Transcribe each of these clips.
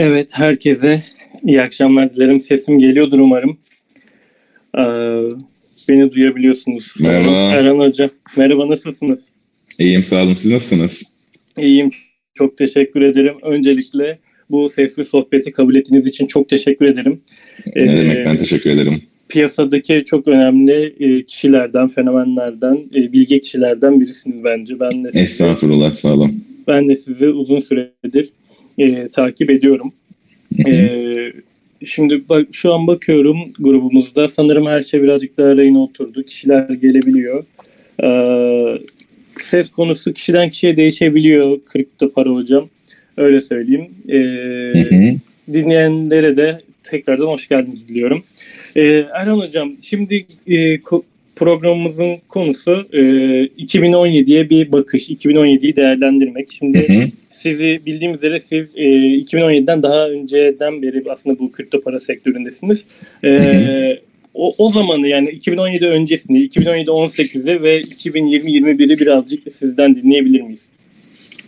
Evet, herkese iyi akşamlar dilerim. Sesim geliyordur umarım. Ee, beni duyabiliyorsunuz. Merhaba. Erhan Hoca. Merhaba, nasılsınız? İyiyim sağ olun. Siz nasılsınız? İyiyim, çok teşekkür ederim. Öncelikle bu sesli sohbeti kabul ettiğiniz için çok teşekkür ederim. Ne Ee, demek ben teşekkür ederim. Piyasadaki çok önemli e, kişilerden, fenomenlerden, e, bilge kişilerden birisiniz bence. Ben de sizi, Estağfurullah sağ olun. ben de sizi uzun süredir e, takip ediyorum. Ee, şimdi bak şu an bakıyorum grubumuzda sanırım her şey birazcık daha rayına oturdu. Kişiler gelebiliyor. Ee, ses konusu kişiden kişiye değişebiliyor kripto para hocam. Öyle söyleyeyim. Hı hı. dinleyenlere de tekrardan hoş geldiniz diliyorum. Ee, Erhan hocam şimdi e, programımızın konusu e, 2017'ye bir bakış, 2017'yi değerlendirmek. Şimdi Hı hı. Sizi bildiğim üzere siz e, 2017'den daha önceden beri aslında bu kripto para sektöründesiniz. E, o, o zamanı yani 2017 öncesini, 2017-18'i ve 2020-21'i birazcık sizden dinleyebilir miyiz?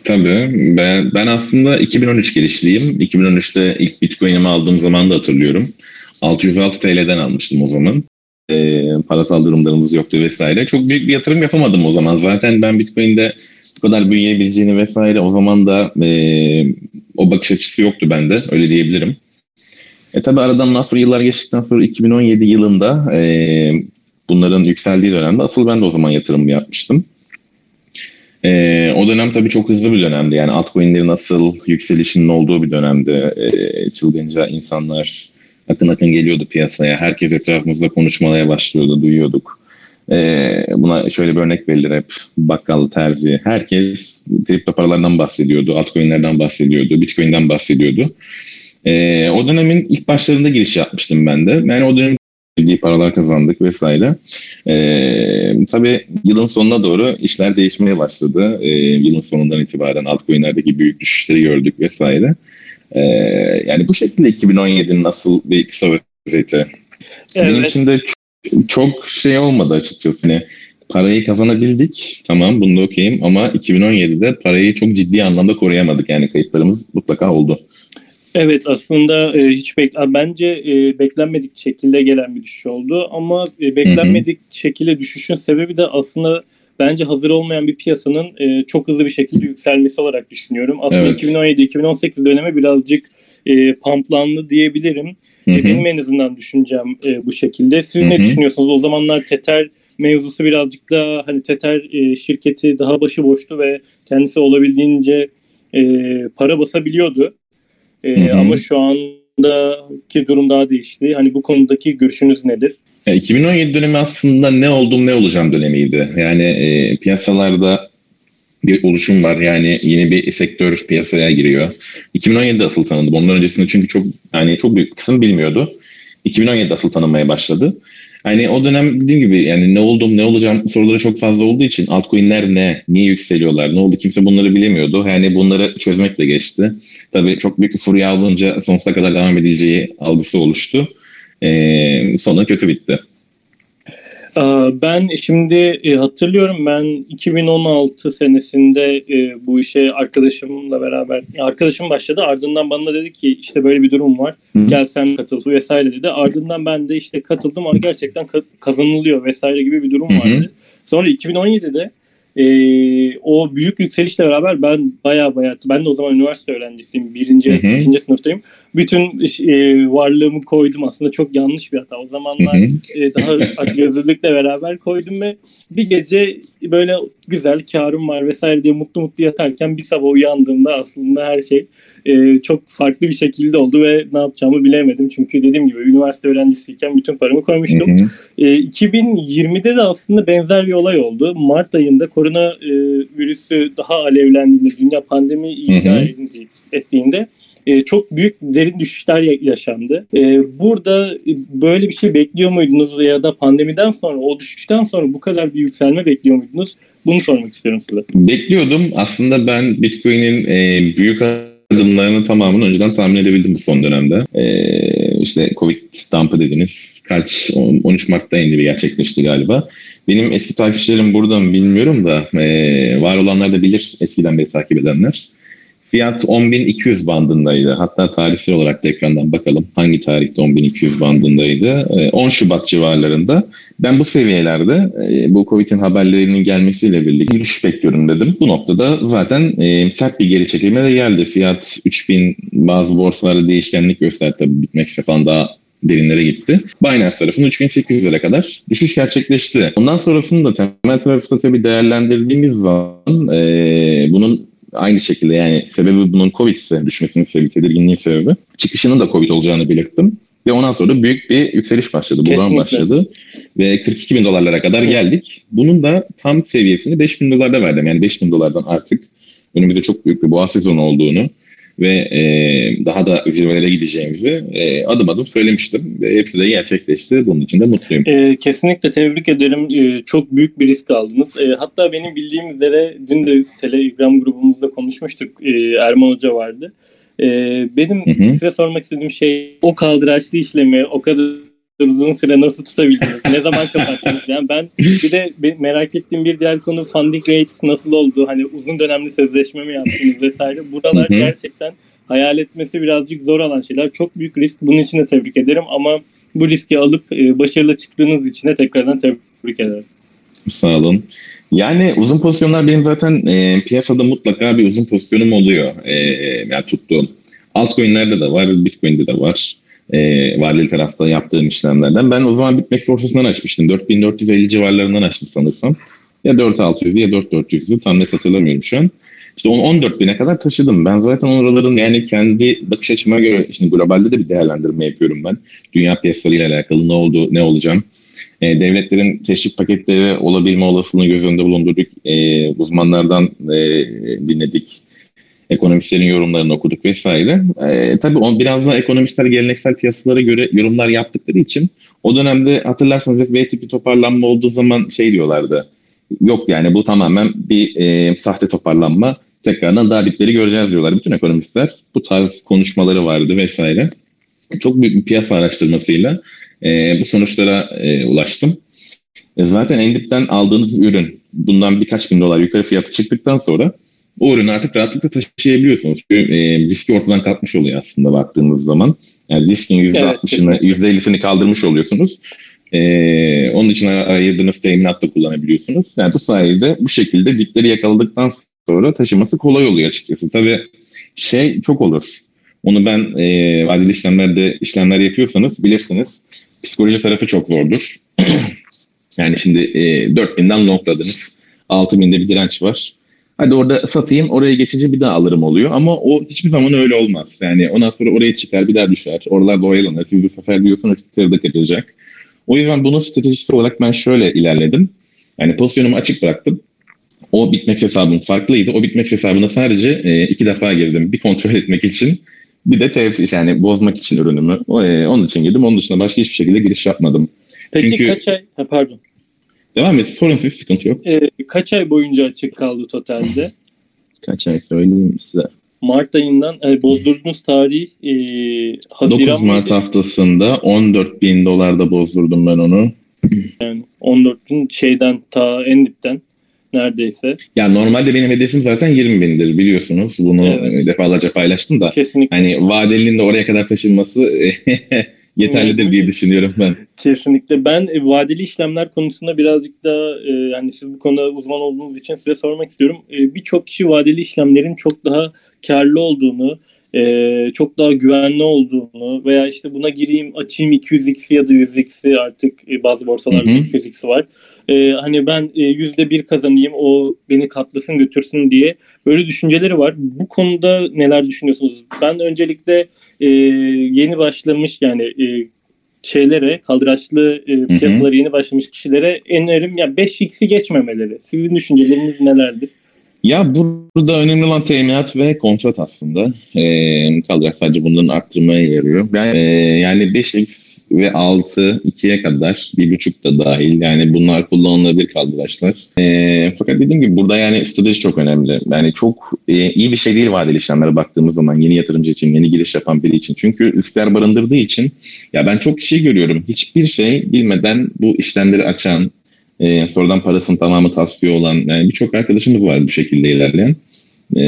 Tabii. Ben, ben aslında 2013 girişliyim. 2013'te ilk Bitcoin'imi aldığım zaman da hatırlıyorum. 606 TL'den almıştım o zaman. Ee, parasal durumlarımız yoktu vesaire. Çok büyük bir yatırım yapamadım o zaman. Zaten ben Bitcoin'de bu kadar büyüyebileceğini vesaire o zaman da e, o bakış açısı yoktu bende. Öyle diyebilirim. E tabi aradan sonra yıllar geçtikten sonra 2017 yılında e, bunların yükseldiği dönemde asıl ben de o zaman yatırım yapmıştım. E, o dönem tabii çok hızlı bir dönemdi. Yani altcoin'lerin asıl yükselişinin olduğu bir dönemdi. E, çılgınca insanlar akın akın geliyordu piyasaya. Herkes etrafımızda konuşmaya başlıyordu, duyuyorduk. E, buna şöyle bir örnek verilir hep. Bakkal, terzi. Herkes kripto paralardan bahsediyordu, altcoin'lerden bahsediyordu, bitcoin'den bahsediyordu. E, o dönemin ilk başlarında giriş yapmıştım ben de. Yani o dönem ciddi paralar kazandık vesaire. E, tabii yılın sonuna doğru işler değişmeye başladı. E, yılın sonundan itibaren altcoin'lerdeki büyük düşüşleri gördük vesaire. E, yani bu şekilde 2017'nin nasıl bir kısa özeti. Benim Evet. için de çok, çok şey olmadı açıkçası. Hani parayı kazanabildik tamam bunda okeyim ama 2017'de parayı çok ciddi anlamda koruyamadık. Yani kayıplarımız mutlaka oldu. Evet aslında e, hiç bek bence e, beklenmedik şekilde gelen bir düşüş oldu ama e, beklenmedik şekilde düşüşün sebebi de aslında bence hazır olmayan bir piyasanın e, çok hızlı bir şekilde yükselmesi olarak düşünüyorum. Aslında Evet. 2017-2018 dönemi birazcık e, pamplandı diyebilirim. Hı E, hı. benim en azından düşüncem e, bu şekilde. Siz ne Hı hı. düşünüyorsunuz? O zamanlar Tether mevzusu birazcık da hani Tether e, şirketi daha başıboştu ve kendisi olabildiğince e, para basabiliyordu. E, Hı hı. Ama şu andaki durum daha değişti. Hani bu konudaki görüşünüz nedir? Ya 2017 dönemi aslında ne oldum ne olacağım dönemiydi. Yani e, piyasalarda bir oluşum var. Yani yeni bir sektör piyasaya giriyor. 2017'de asıl tanındım. Ondan öncesinde çünkü çok yani çok büyük kısım bilmiyordu. 2017'de asıl tanınmaya başladı. Yani o dönem dediğim gibi yani ne oldum ne olacağım soruları çok fazla olduğu için altcoin'ler ne? Niye yükseliyorlar? Ne oldu? Kimse bunları bilemiyordu. Yani bunları çözmek de geçti. Tabii çok büyük bir furya alınca sonsuza kadar devam edileceği algısı oluştu. Ee, sonra kötü bitti. Aa, Ben şimdi e, hatırlıyorum ben 2016 senesinde e, bu işe arkadaşımla beraber arkadaşım başladı. Ardından bana dedi ki işte böyle bir durum var. Gel sen katıl vesaire dedi. Ardından ben de işte katıldım ama gerçekten ka- kazanılıyor vesaire gibi bir durum vardı. Sonra 2017'de e, o büyük yükselişle beraber ben baya baya ben de o zaman üniversite öğrencisiyim. Birinci Hı hı. ikinci sınıftayım bütün e, varlığımı koydum aslında çok yanlış bir hata o zamanlar e, daha açgözlülükle beraber koydum ve bir gece böyle güzel karım var vesaire diye mutlu mutlu yatarken bir sabah uyandığımda aslında her şey e, çok farklı bir şekilde oldu ve ne yapacağımı bilemedim. Çünkü dediğim gibi üniversite öğrencisiyken bütün paramı koymuştum. E, 2020'de de aslında benzer bir olay oldu. Mart ayında korona e, virüsü daha alevlendiğinde, dünya pandemi ilan ettiğinde e, çok büyük derin düşüşler ya- yaşandı. E, burada böyle bir şey bekliyor muydunuz ya da pandemiden sonra o düşüşten sonra bu kadar bir yükselme bekliyor muydunuz? Bunu sormak istiyorum size. Bekliyordum. Aslında ben Bitcoin'in e, büyük adımlarını tamamını önceden tahmin edebildim bu son dönemde. E, işte Covid dump'ı dediniz. Kaç? on- 13 Mart'ta indi bir gerçekleşti galiba. Benim eski takipçilerim burada mı bilmiyorum da e, var olanlar da bilir eskiden beri takip edenler. Fiyat 10.200 bandındaydı. Hatta tarihsel olarak da ekrandan bakalım hangi tarihte 10.200 bandındaydı. 10 ee, Şubat civarlarında. Ben bu seviyelerde e, bu Covid'in haberlerinin gelmesiyle birlikte düşüş bekliyorum dedim. Bu noktada zaten e, sert bir geri çekilme de geldi. Fiyat 3000 bazı borsalarda değişkenlik gösterdi. Tabii bitmekse falan daha derinlere gitti. Binance tarafında 3800'lere kadar düşüş gerçekleşti. Ondan sonrasını da temel tarafta tabii değerlendirdiğimiz zaman e, bunun aynı şekilde yani sebebi bunun Covid ise düşmesinin sebebi, tedirginliğin sebebi. Çıkışının da Covid olacağını belirttim. Ve ondan sonra büyük bir yükseliş başladı. Buradan başladı. Ve 42 bin dolarlara kadar geldik. Bunun da tam seviyesini 5 bin dolarda verdim. Yani 5 bin dolardan artık önümüzde çok büyük bir boğa sezonu olduğunu ve e, daha da zirvelere gideceğimizi e, adım adım söylemiştim. Ve hepsi de gerçekleşti. Bunun için de mutluyum. E, kesinlikle tebrik ederim. E, çok büyük bir risk aldınız. E, hatta benim bildiğim üzere dün de Telegram grubumuzda konuşmuştuk. E, Erman Hoca vardı. E, benim hı hı. size sormak istediğim şey o kaldıraçlı işlemi o kadar uzun süre nasıl tutabildiniz? ne zaman kapattınız? Yani ben bir de merak ettiğim bir diğer konu funding rate nasıl oldu? Hani uzun dönemli sözleşme mi yaptınız vesaire. Buralar hı hı. gerçekten hayal etmesi birazcık zor olan şeyler. Çok büyük risk. Bunun için de tebrik ederim ama bu riski alıp e, başarılı çıktığınız için de tekrardan tebrik ederim. Sağ olun. Yani uzun pozisyonlar benim zaten e, piyasada mutlaka bir uzun pozisyonum oluyor. E, yani tuttuğum. Altcoin'lerde de var, Bitcoin'de de var e, vadeli tarafta yaptığım işlemlerden. Ben o zaman Bitmex borsasından açmıştım. 4450 civarlarından açtım sanırsam. Ya 4600 ya 4400'dü tam net hatırlamıyorum şu an. İşte onu 14 bine kadar taşıdım. Ben zaten oraların yani kendi bakış açıma göre şimdi globalde de bir değerlendirme yapıyorum ben. Dünya piyasalarıyla alakalı ne oldu, ne olacağım. E, devletlerin teşvik paketleri olabilme olasılığını göz önünde bulundurduk. E, uzmanlardan e, dinledik ekonomistlerin yorumlarını okuduk vesaire. E, tabii on, biraz daha ekonomistler geleneksel piyasalara göre yorumlar yaptıkları için o dönemde hatırlarsanız hep V tipi toparlanma olduğu zaman şey diyorlardı. Yok yani bu tamamen bir e, sahte toparlanma. Tekrardan daha dipleri göreceğiz diyorlar bütün ekonomistler. Bu tarz konuşmaları vardı vesaire. Çok büyük bir piyasa araştırmasıyla e, bu sonuçlara e, ulaştım. E, zaten en dipten aldığınız ürün bundan birkaç bin dolar yukarı fiyatı çıktıktan sonra o ürünü artık rahatlıkla taşıyabiliyorsunuz. Çünkü e, riski ortadan kalkmış oluyor aslında baktığınız zaman. Yani riskin %60'ını, evet, %50'sini kaldırmış oluyorsunuz. E, onun için ayırdığınız teminat da kullanabiliyorsunuz. Yani bu sayede bu şekilde dipleri yakaladıktan sonra taşıması kolay oluyor açıkçası. Tabii şey çok olur. Onu ben e, vadeli işlemlerde işlemler yapıyorsanız bilirsiniz. Psikoloji tarafı çok zordur. yani şimdi e, 4000'den longladınız. 6000'de bir direnç var. Hadi orada satayım oraya geçince bir daha alırım oluyor. Ama o hiçbir zaman öyle olmaz. Yani ondan sonra oraya çıkar bir daha düşer. Oralar boyalanır. Siz bu sefer diyorsunuz yukarıda kaçacak. O yüzden bunun stratejisi olarak ben şöyle ilerledim. Yani pozisyonumu açık bıraktım. O bitmek hesabım farklıydı. O bitmek hesabına sadece e, iki defa girdim. Bir kontrol etmek için bir de tevfik yani bozmak için ürünümü. E, onun için girdim. Onun dışında başka hiçbir şekilde giriş yapmadım. Peki Çünkü, kaç ay? Ha, pardon. Devam et. Sorun siz sıkıntı yok. Ee, kaç ay boyunca açık kaldı totalde? kaç ay söyleyeyim size. Mart ayından yani bozdurduğunuz tarih e, Haziran 9 Mart mıydı? haftasında 14 bin dolarda bozdurdum ben onu. Yani 14 bin şeyden ta en dipten neredeyse. Ya normalde benim hedefim zaten 20 bindir biliyorsunuz. Bunu evet. defalarca paylaştım da. Kesinlikle. Hani vadelinin de oraya kadar taşınması yeterlidir diye düşünüyorum ben. Kesinlikle. Ben e, vadeli işlemler konusunda birazcık da e, yani siz bu konuda uzman olduğunuz için size sormak istiyorum. E, Birçok kişi vadeli işlemlerin çok daha karlı olduğunu, e, çok daha güvenli olduğunu veya işte buna gireyim açayım 200x ya da 100x'i artık e, bazı borsalarda 200x'i var. E, hani ben e, %1 kazanayım o beni katlasın götürsün diye böyle düşünceleri var. Bu konuda neler düşünüyorsunuz? Ben öncelikle e, yeni başlamış yani e, şeylere kaldıraçlı e, piyasalara yeni başlamış kişilere önerim ya yani 5x'i geçmemeleri. Sizin düşünceleriniz nelerdir? Ya burada önemli olan teminat ve kontrat aslında. E, kaldıraç sadece bunların arttırmaya yarıyor. Ben, e, yani 5x ve 6 2'ye kadar 1.5 da dahil yani bunlar kullanılabilir kaldıraçlar. E, fakat dediğim gibi burada yani strateji çok önemli. Yani çok e, iyi bir şey değil vadeli işlemlere baktığımız zaman yeni yatırımcı için, yeni giriş yapan biri için. Çünkü riskler barındırdığı için ya ben çok kişi görüyorum. Hiçbir şey bilmeden bu işlemleri açan, e, sonradan parasının tamamı tasfiye olan yani birçok arkadaşımız var bu şekilde ilerleyen. E,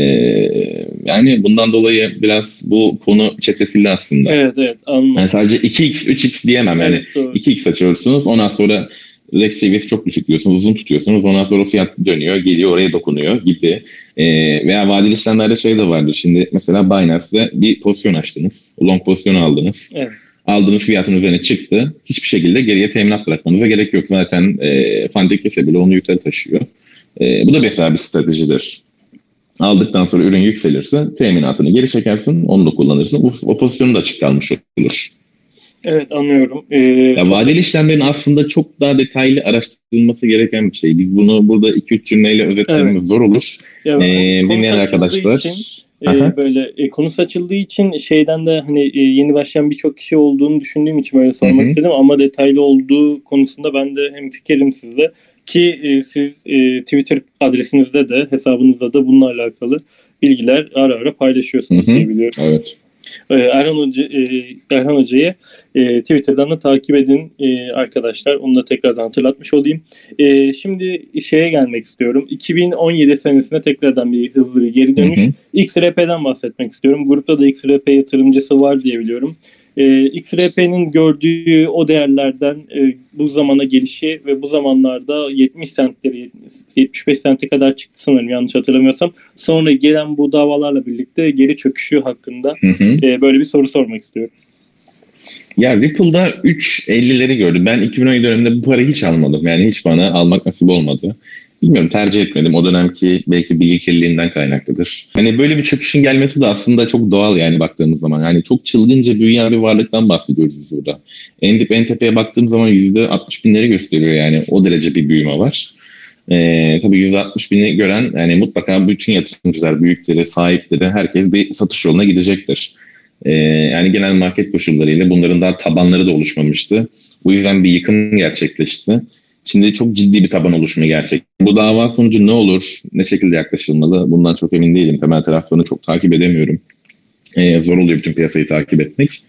yani bundan dolayı biraz bu konu çetrefilli aslında. Evet evet anladım. Yani sadece 2x 3x diyemem yani. Evet, 2x açıyorsunuz ondan sonra Rex seviyesi çok düşük diyorsunuz, uzun tutuyorsunuz. Ondan sonra fiyat dönüyor, geliyor oraya dokunuyor gibi. E, veya vadeli işlemlerde şey de vardır. Şimdi mesela Binance'de bir pozisyon açtınız. Long pozisyon aldınız. Evet. Aldığınız fiyatın üzerine çıktı. Hiçbir şekilde geriye teminat bırakmanıza gerek yok. Zaten e, Fandik bile onu yukarı taşıyor. E, bu da mesela bir stratejidir. Aldıktan sonra ürün yükselirse teminatını geri çekersin, onu da kullanırsın. O, o pozisyonu da açık kalmış olur. Evet anlıyorum. Ee, ya vadeli işlemlerin aslında çok daha detaylı araştırılması gereken bir şey. Biz bunu burada 2-3 cümleyle özetlememiz evet. zor olur. Ya, ee, dinleyen arkadaşlar. Için, e, böyle e, konu saçıldığı için şeyden de hani e, yeni başlayan birçok kişi olduğunu düşündüğüm için böyle sormak Hı-hı. istedim ama detaylı olduğu konusunda ben de hem fikrim sizde ki e, siz e, Twitter adresinizde de hesabınızda da bununla alakalı bilgiler ara ara paylaşıyorsunuz Hı-hı. diye biliyorum. Evet. E, Erhan Hoca e, Erhan Hoca'yı e, Twitter'dan da takip edin e, arkadaşlar. Onu da tekrardan hatırlatmış olayım. E, şimdi şeye gelmek istiyorum. 2017 senesine tekrardan bir hızlı bir geri dönüş. Hı hı. XRP'den bahsetmek istiyorum. Grupta da XRP yatırımcısı var diye biliyorum. E, XRP'nin gördüğü o değerlerden e, bu zamana gelişi ve bu zamanlarda 70 centleri 75 sente kadar çıktı sanırım yanlış hatırlamıyorsam. Sonra gelen bu davalarla birlikte geri çöküşü hakkında hı hı. E, böyle bir soru sormak istiyorum. Ya Ripple'da 3.50'leri gördüm. Ben 2017 döneminde bu parayı hiç almadım. Yani hiç bana almak nasip olmadı. Bilmiyorum tercih etmedim. O dönemki belki bilgi kirliliğinden kaynaklıdır. Hani böyle bir çöküşün gelmesi de aslında çok doğal yani baktığımız zaman. Yani çok çılgınca büyüyen bir varlıktan bahsediyoruz biz burada. En dip en tepeye baktığım zaman %60 binleri gösteriyor yani. O derece bir büyüme var. Ee, tabii %60 bini gören yani mutlaka bütün yatırımcılar, büyükleri, sahipleri herkes bir satış yoluna gidecektir. Ee, yani genel market koşullarıyla bunların daha tabanları da oluşmamıştı. Bu yüzden bir yıkım gerçekleşti. Şimdi çok ciddi bir taban oluşumu gerçek. Bu dava sonucu ne olur, ne şekilde yaklaşılmalı bundan çok emin değilim. Temel taraflarını çok takip edemiyorum. Ee, zor oluyor bütün piyasayı takip etmek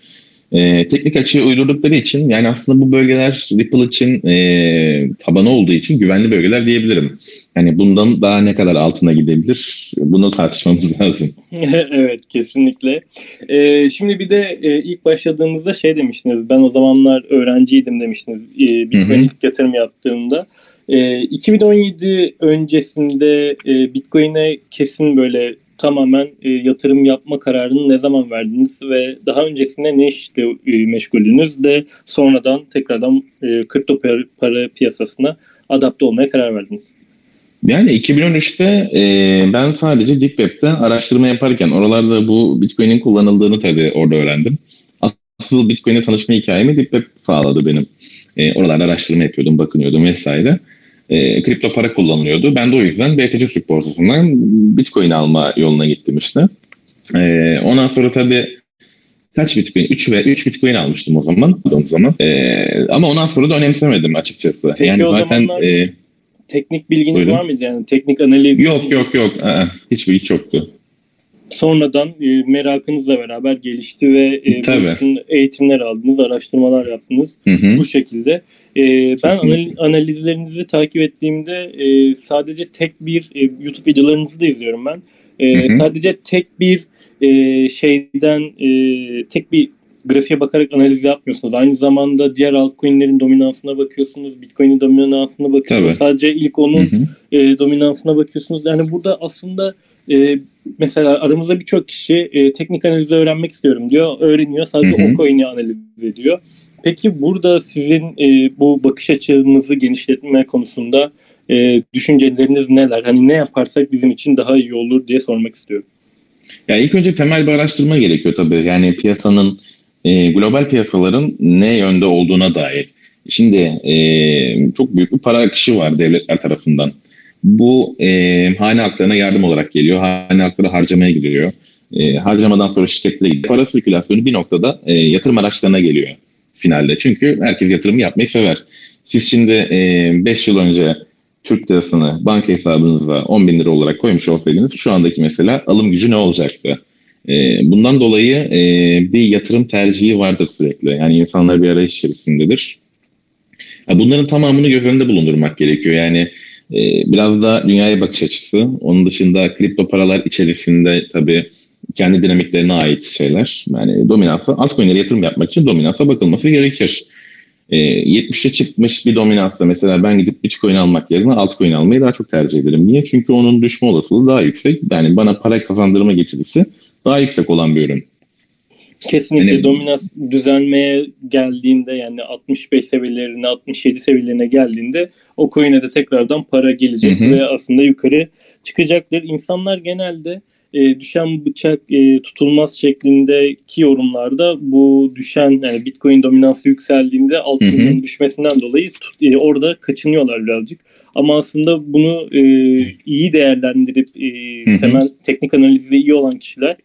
e, teknik açığı uydurdukları için yani aslında bu bölgeler Ripple için e, tabanı olduğu için güvenli bölgeler diyebilirim. Yani bundan daha ne kadar altına gidebilir bunu tartışmamız lazım. evet kesinlikle. Ee, şimdi bir de e, ilk başladığımızda şey demiştiniz ben o zamanlar öğrenciydim demiştiniz e, Bitcoin ilk yatırım yaptığımda. E, 2017 öncesinde e, Bitcoin'e kesin böyle tamamen e, yatırım yapma kararını ne zaman verdiniz ve daha öncesinde ne işle e, meşguldünüz de sonradan tekrardan e, kripto para, para piyasasına adapte olmaya karar verdiniz? Yani 2013'te e, ben sadece Deep Web'de araştırma yaparken oralarda bu Bitcoin'in kullanıldığını tabii orada öğrendim. Asıl Bitcoin'e tanışma hikayemi Deep Web sağladı benim. E, oralarda araştırma yapıyordum, bakınıyordum vesaire e, kripto para kullanılıyordu. Ben de o yüzden BTC Türk borsasından Bitcoin alma yoluna gittim işte. E, ondan sonra tabii kaç Bitcoin? 3 ve 3 Bitcoin almıştım o zaman. O zaman. E, ama ondan sonra da önemsemedim açıkçası. Peki yani o zaten zamanlar e, teknik bilginiz buyurun. var mıydı yani teknik analiz? Yok yok yok. Aa, hiçbir hiç yoktu. Sonradan e, merakınızla beraber gelişti ve e, eğitimler aldınız, araştırmalar yaptınız hı hı. bu şekilde. E, ben analizlerinizi takip ettiğimde e, sadece tek bir e, YouTube videolarınızı da izliyorum ben. E, sadece tek bir e, şeyden e, tek bir grafiğe bakarak analiz yapmıyorsunuz. Aynı zamanda diğer altcoin'lerin dominansına bakıyorsunuz. Bitcoin'in dominansına bakıyorsunuz. Tabii. Sadece ilk onun E, dominansına bakıyorsunuz. Yani burada aslında e, mesela aramızda birçok kişi e, teknik analizi öğrenmek istiyorum diyor. Öğreniyor. Sadece hı hı. o coin'i analiz ediyor. Peki burada sizin e, bu bakış açınızı genişletme konusunda e, düşünceleriniz neler? Hani ne yaparsak bizim için daha iyi olur diye sormak istiyorum. Ya ilk önce temel bir araştırma gerekiyor tabii. Yani piyasanın e, global piyasaların ne yönde olduğuna dair. Şimdi e, çok büyük bir para akışı var devletler tarafından. Bu e, hane haklarına yardım olarak geliyor. Hane hakları harcamaya gidiyor. E, harcamadan sonra şirketlere gidiyor. Para sirkülasyonu bir noktada e, yatırım araçlarına geliyor finalde. Çünkü herkes yatırım yapmayı sever. Siz şimdi 5 e, yıl önce Türk lirasını banka hesabınıza 10 bin lira olarak koymuş olsaydınız şu andaki mesela alım gücü ne olacaktı? E, bundan dolayı e, bir yatırım tercihi vardır sürekli. Yani insanlar bir arayış içerisindedir. Bunların tamamını göz önünde bulundurmak gerekiyor. Yani E, biraz da dünyaya bakış açısı. Onun dışında kripto paralar içerisinde tabii kendi dinamiklerine ait şeyler. Yani dominansa, altcoin'lere yatırım yapmak için dominansa bakılması gerekir. E, 70'e çıkmış bir dominansa mesela ben gidip Bitcoin almak yerine altcoin almayı daha çok tercih ederim. Niye? Çünkü onun düşme olasılığı daha yüksek. Yani bana para kazandırma getirisi daha yüksek olan bir ürün. Kesinlikle yani, dominans düzelmeye geldiğinde yani 65 seviyelerine 67 seviyelerine geldiğinde o coin'e de tekrardan para gelecek hı hı. ve aslında yukarı çıkacaktır. İnsanlar genelde e, düşen bıçak e, tutulmaz şeklindeki yorumlarda bu düşen yani Bitcoin dominansı yükseldiğinde altının düşmesinden dolayı tut, e, orada kaçınıyorlar birazcık. Ama aslında bunu e, iyi değerlendirip e, temel teknik analizde iyi olan kişiler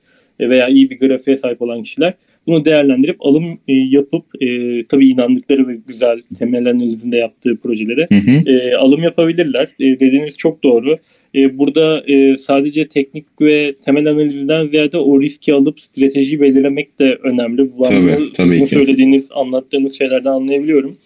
e, veya iyi bir grafiğe sahip olan kişiler bunu değerlendirip alım e, yapıp e, tabii inandıkları ve güzel temel analizinde yaptığı projelere hı hı. E, alım yapabilirler. E, dediğiniz çok doğru. E, burada e, sadece teknik ve temel analizden ziyade o riski alıp strateji belirlemek de önemli. Bu tabii, tabii ki. söylediğiniz, anlattığınız şeylerden anlayabiliyorum.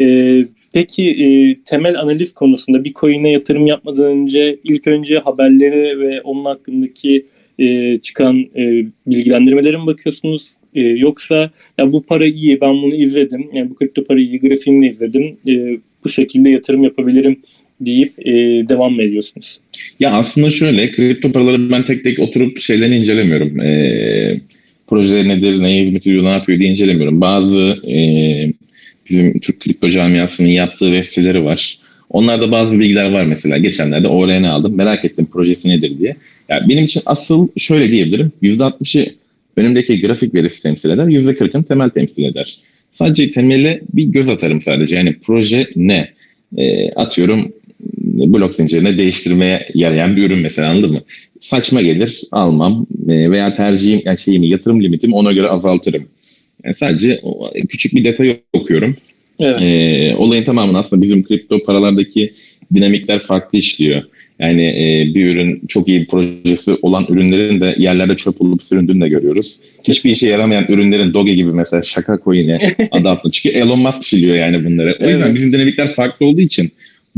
E, peki e, temel analiz konusunda bir coin'e yatırım yapmadan önce ilk önce haberleri ve onun hakkındaki e, çıkan e, bilgilendirmelere mi bakıyorsunuz? E, yoksa ya bu para iyi ben bunu izledim. Yani bu kripto para iyi grafiğini izledim. E, bu şekilde yatırım yapabilirim deyip e, devam mı ediyorsunuz? Ya aslında şöyle kripto paraları ben tek tek oturup şeylerini incelemiyorum. E, projeleri nedir, neye hizmet ediyor, ne yapıyor diye incelemiyorum. Bazı e, bizim Türk kripto camiasının yaptığı web siteleri var. Onlarda bazı bilgiler var mesela. Geçenlerde ORN aldım. Merak ettim projesi nedir diye. Yani benim için asıl şöyle diyebilirim. %60'ı önümdeki grafik verisi temsil eder. %40'ını temel temsil eder. Sadece temele bir göz atarım sadece. Yani proje ne? E, atıyorum blok zincirine değiştirmeye yarayan bir ürün mesela anladın mı? Saçma gelir almam e, veya tercihim yani şeyimi yatırım limitimi ona göre azaltırım. Yani sadece küçük bir detay okuyorum. Evet. E, olayın tamamını aslında bizim kripto paralardaki dinamikler farklı işliyor. Yani e, bir ürün çok iyi bir projesi olan ürünlerin de yerlerde çöp olup süründüğünü de görüyoruz. Hiçbir işe yaramayan ürünlerin Doge gibi mesela şaka coin'i adı altında. Çünkü Elon Musk siliyor yani bunları. O yüzden evet. bizim dinamikler farklı olduğu için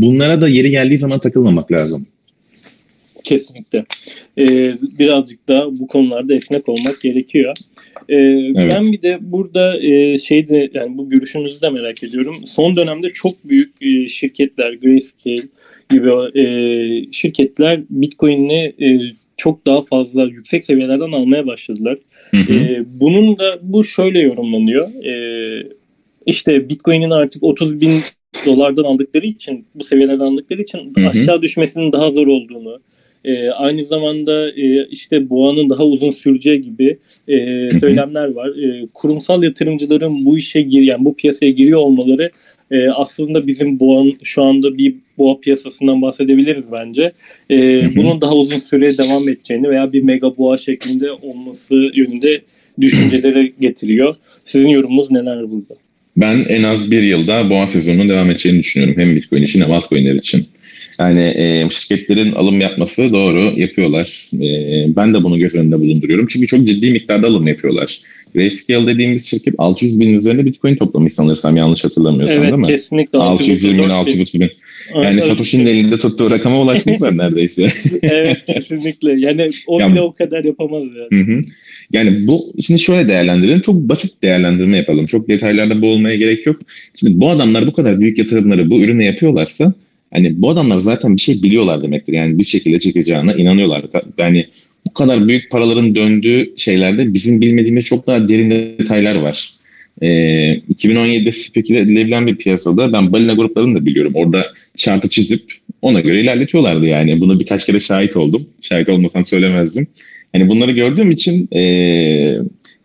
bunlara da yeri geldiği zaman takılmamak lazım. Kesinlikle. Ee, birazcık da bu konularda esnek olmak gerekiyor. Ee, evet. Ben bir de burada e, şeyde yani bu görüşünüzü de merak ediyorum. Son dönemde çok büyük e, şirketler, Grayscale gibi e, şirketler Bitcoin'i e, çok daha fazla yüksek seviyelerden almaya başladılar. Hı hı. E, bunun da bu şöyle yorumlanıyor. E, işte Bitcoin'in artık 30 bin dolardan aldıkları için bu seviyelerden aldıkları için hı hı. aşağı düşmesinin daha zor olduğunu e, aynı zamanda e, işte boğanın daha uzun süreceği gibi e, söylemler var. E, kurumsal yatırımcıların bu işe gir yani bu piyasaya giriyor olmaları e, aslında bizim boğanın şu anda bir boğa piyasasından bahsedebiliriz bence. E, bunun daha uzun süre devam edeceğini veya bir mega boğa şeklinde olması yönünde düşüncelere getiriyor. Sizin yorumunuz neler burada? Ben en az bir yılda boğa sezonunun devam edeceğini düşünüyorum. Hem Bitcoin için hem altcoin'ler için. Yani e, şirketlerin alım yapması doğru yapıyorlar. E, ben de bunu göz önünde bulunduruyorum. Çünkü çok ciddi miktarda alım yapıyorlar. Grayscale dediğimiz şirket 600 bin üzerinde Bitcoin toplamış sanırsam yanlış hatırlamıyorsam evet, değil mi? Evet kesinlikle. 620 bin, 630 bin. Yani evet. Satoshi'nin elinde tuttuğu rakama ulaşmışlar neredeyse. evet kesinlikle. Yani o yani, bile o kadar yapamaz yani. Hı hı. Yani bu şimdi şöyle değerlendirelim. Çok basit değerlendirme yapalım. Çok detaylarda boğulmaya gerek yok. Şimdi bu adamlar bu kadar büyük yatırımları bu ürüne yapıyorlarsa Hani bu adamlar zaten bir şey biliyorlar demektir. Yani bir şekilde çıkacağına inanıyorlar. Yani bu kadar büyük paraların döndüğü şeylerde bizim bilmediğimiz çok daha derin detaylar var. Ee, 2017'de speküle edilebilen bir piyasada ben balina gruplarını da biliyorum. Orada çarpı çizip ona göre ilerletiyorlardı yani. Buna birkaç kere şahit oldum. Şahit olmasam söylemezdim. Hani bunları gördüğüm için e,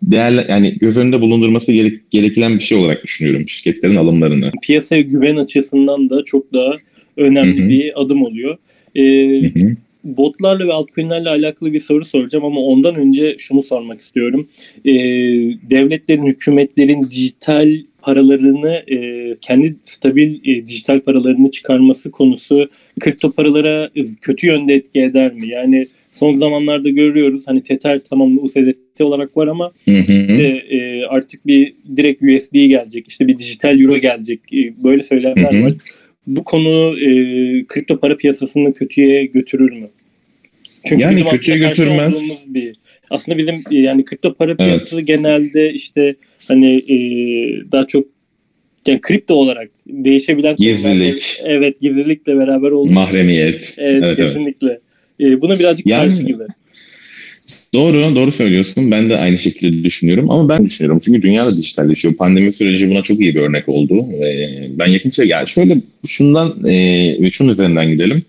değerli yani göz önünde bulundurması gerek, gerekilen bir şey olarak düşünüyorum şirketlerin alımlarını. Piyasaya güven açısından da çok daha önemli Hı-hı. bir adım oluyor. Ee, botlarla ve altcoin'lerle alakalı bir soru soracağım ama ondan önce şunu sormak istiyorum. Ee, devletlerin, hükümetlerin dijital paralarını e, kendi stabil e, dijital paralarını çıkarması konusu kripto paralara kötü yönde etki eder mi? Yani son zamanlarda görüyoruz hani Tether tamam USDT olarak var ama işte, e, artık bir direkt USD gelecek işte bir dijital euro gelecek e, böyle söylemler var. bu konu e, kripto para piyasasını kötüye götürür mü? Çünkü yani kötüye götürmez. Bir, aslında bizim e, yani kripto para piyasası evet. genelde işte hani e, daha çok yani kripto olarak değişebilen gizlilik. Evet gizlilikle beraber olduğu. Mahremiyet. Evet, evet kesinlikle. Evet. E, buna birazcık yani, karşı gibi. Doğru, doğru söylüyorsun. Ben de aynı şekilde düşünüyorum ama ben düşünüyorum çünkü dünya da dijitalleşiyor. Pandemi süreci buna çok iyi bir örnek oldu. Ee, ben yakınca yani şöyle şundan e, şunun üzerinden gidelim.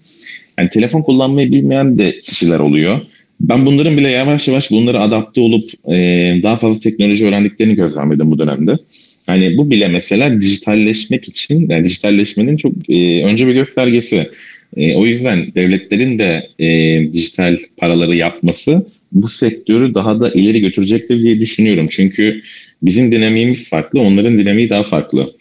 Yani telefon kullanmayı bilmeyen de kişiler oluyor. Ben bunların bile yavaş yavaş bunları adapte olup e, daha fazla teknoloji öğrendiklerini gözlemledim bu dönemde. Yani bu bile mesela dijitalleşmek için, yani dijitalleşmenin çok e, önce bir göstergesi. E, o yüzden devletlerin de e, dijital paraları yapması bu sektörü daha da ileri götürecektir diye düşünüyorum. Çünkü bizim dinamiğimiz farklı, onların dinamiği daha farklı.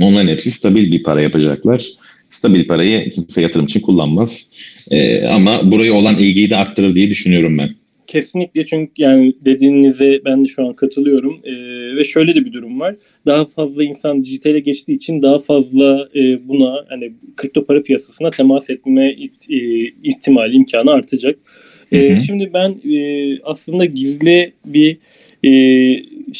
Onların hepsi stabil bir para yapacaklar. Stabil parayı kimse yatırım için kullanmaz. Ee, ama buraya olan ilgiyi de arttırır diye düşünüyorum ben. Kesinlikle çünkü yani dediğinize ben de şu an katılıyorum ee, ve şöyle de bir durum var. Daha fazla insan dijitale geçtiği için daha fazla e, buna hani kripto para piyasasına temas etme it, e, ihtimali imkanı artacak. E, şimdi ben e, aslında gizli bir e,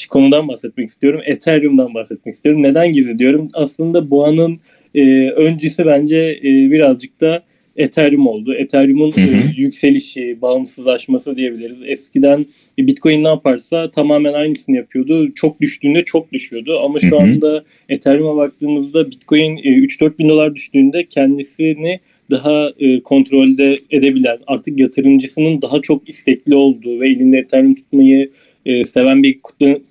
konudan bahsetmek istiyorum. Ethereum'dan bahsetmek istiyorum. Neden gizli diyorum? Aslında boğanın e, öncüsü bence e, birazcık da Ethereum oldu. Ethereum'un. E, yükselişi, bağımsızlaşması diyebiliriz. Eskiden Bitcoin ne yaparsa tamamen aynısını yapıyordu. Çok düştüğünde çok düşüyordu. Ama şu anda Ethereum'a baktığımızda Bitcoin e, 3-4 bin dolar düştüğünde kendisini daha e, kontrolde edebilen, artık yatırımcısının daha çok istekli olduğu ve elinde Ethereum tutmayı e, seven bir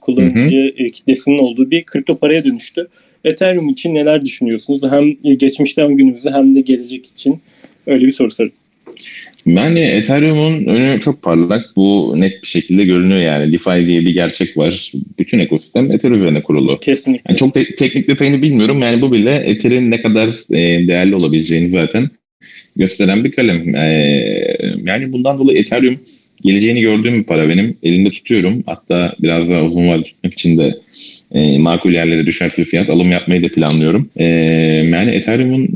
kullanıcı hı hı. E, kitlesinin olduğu bir kripto paraya dönüştü. Ethereum için neler düşünüyorsunuz? Hem geçmişten günümüzde hem de gelecek için öyle bir soru sorayım. Yani Ethereum'un önü çok parlak. Bu net bir şekilde görünüyor yani. DeFi diye bir gerçek var. Bütün ekosistem Ether üzerine kurulu. Kesinlikle. Yani çok te- teknik detayını bilmiyorum. Yani bu bile Ether'in ne kadar e, değerli olabileceğini zaten gösteren bir kalem. Ee, yani bundan dolayı Ethereum geleceğini gördüğüm bir para benim. Elimde tutuyorum. Hatta biraz daha uzun vadeli tutmak için de e, makul yerlere düşerse fiyat alım yapmayı da planlıyorum. E, yani Ethereum'un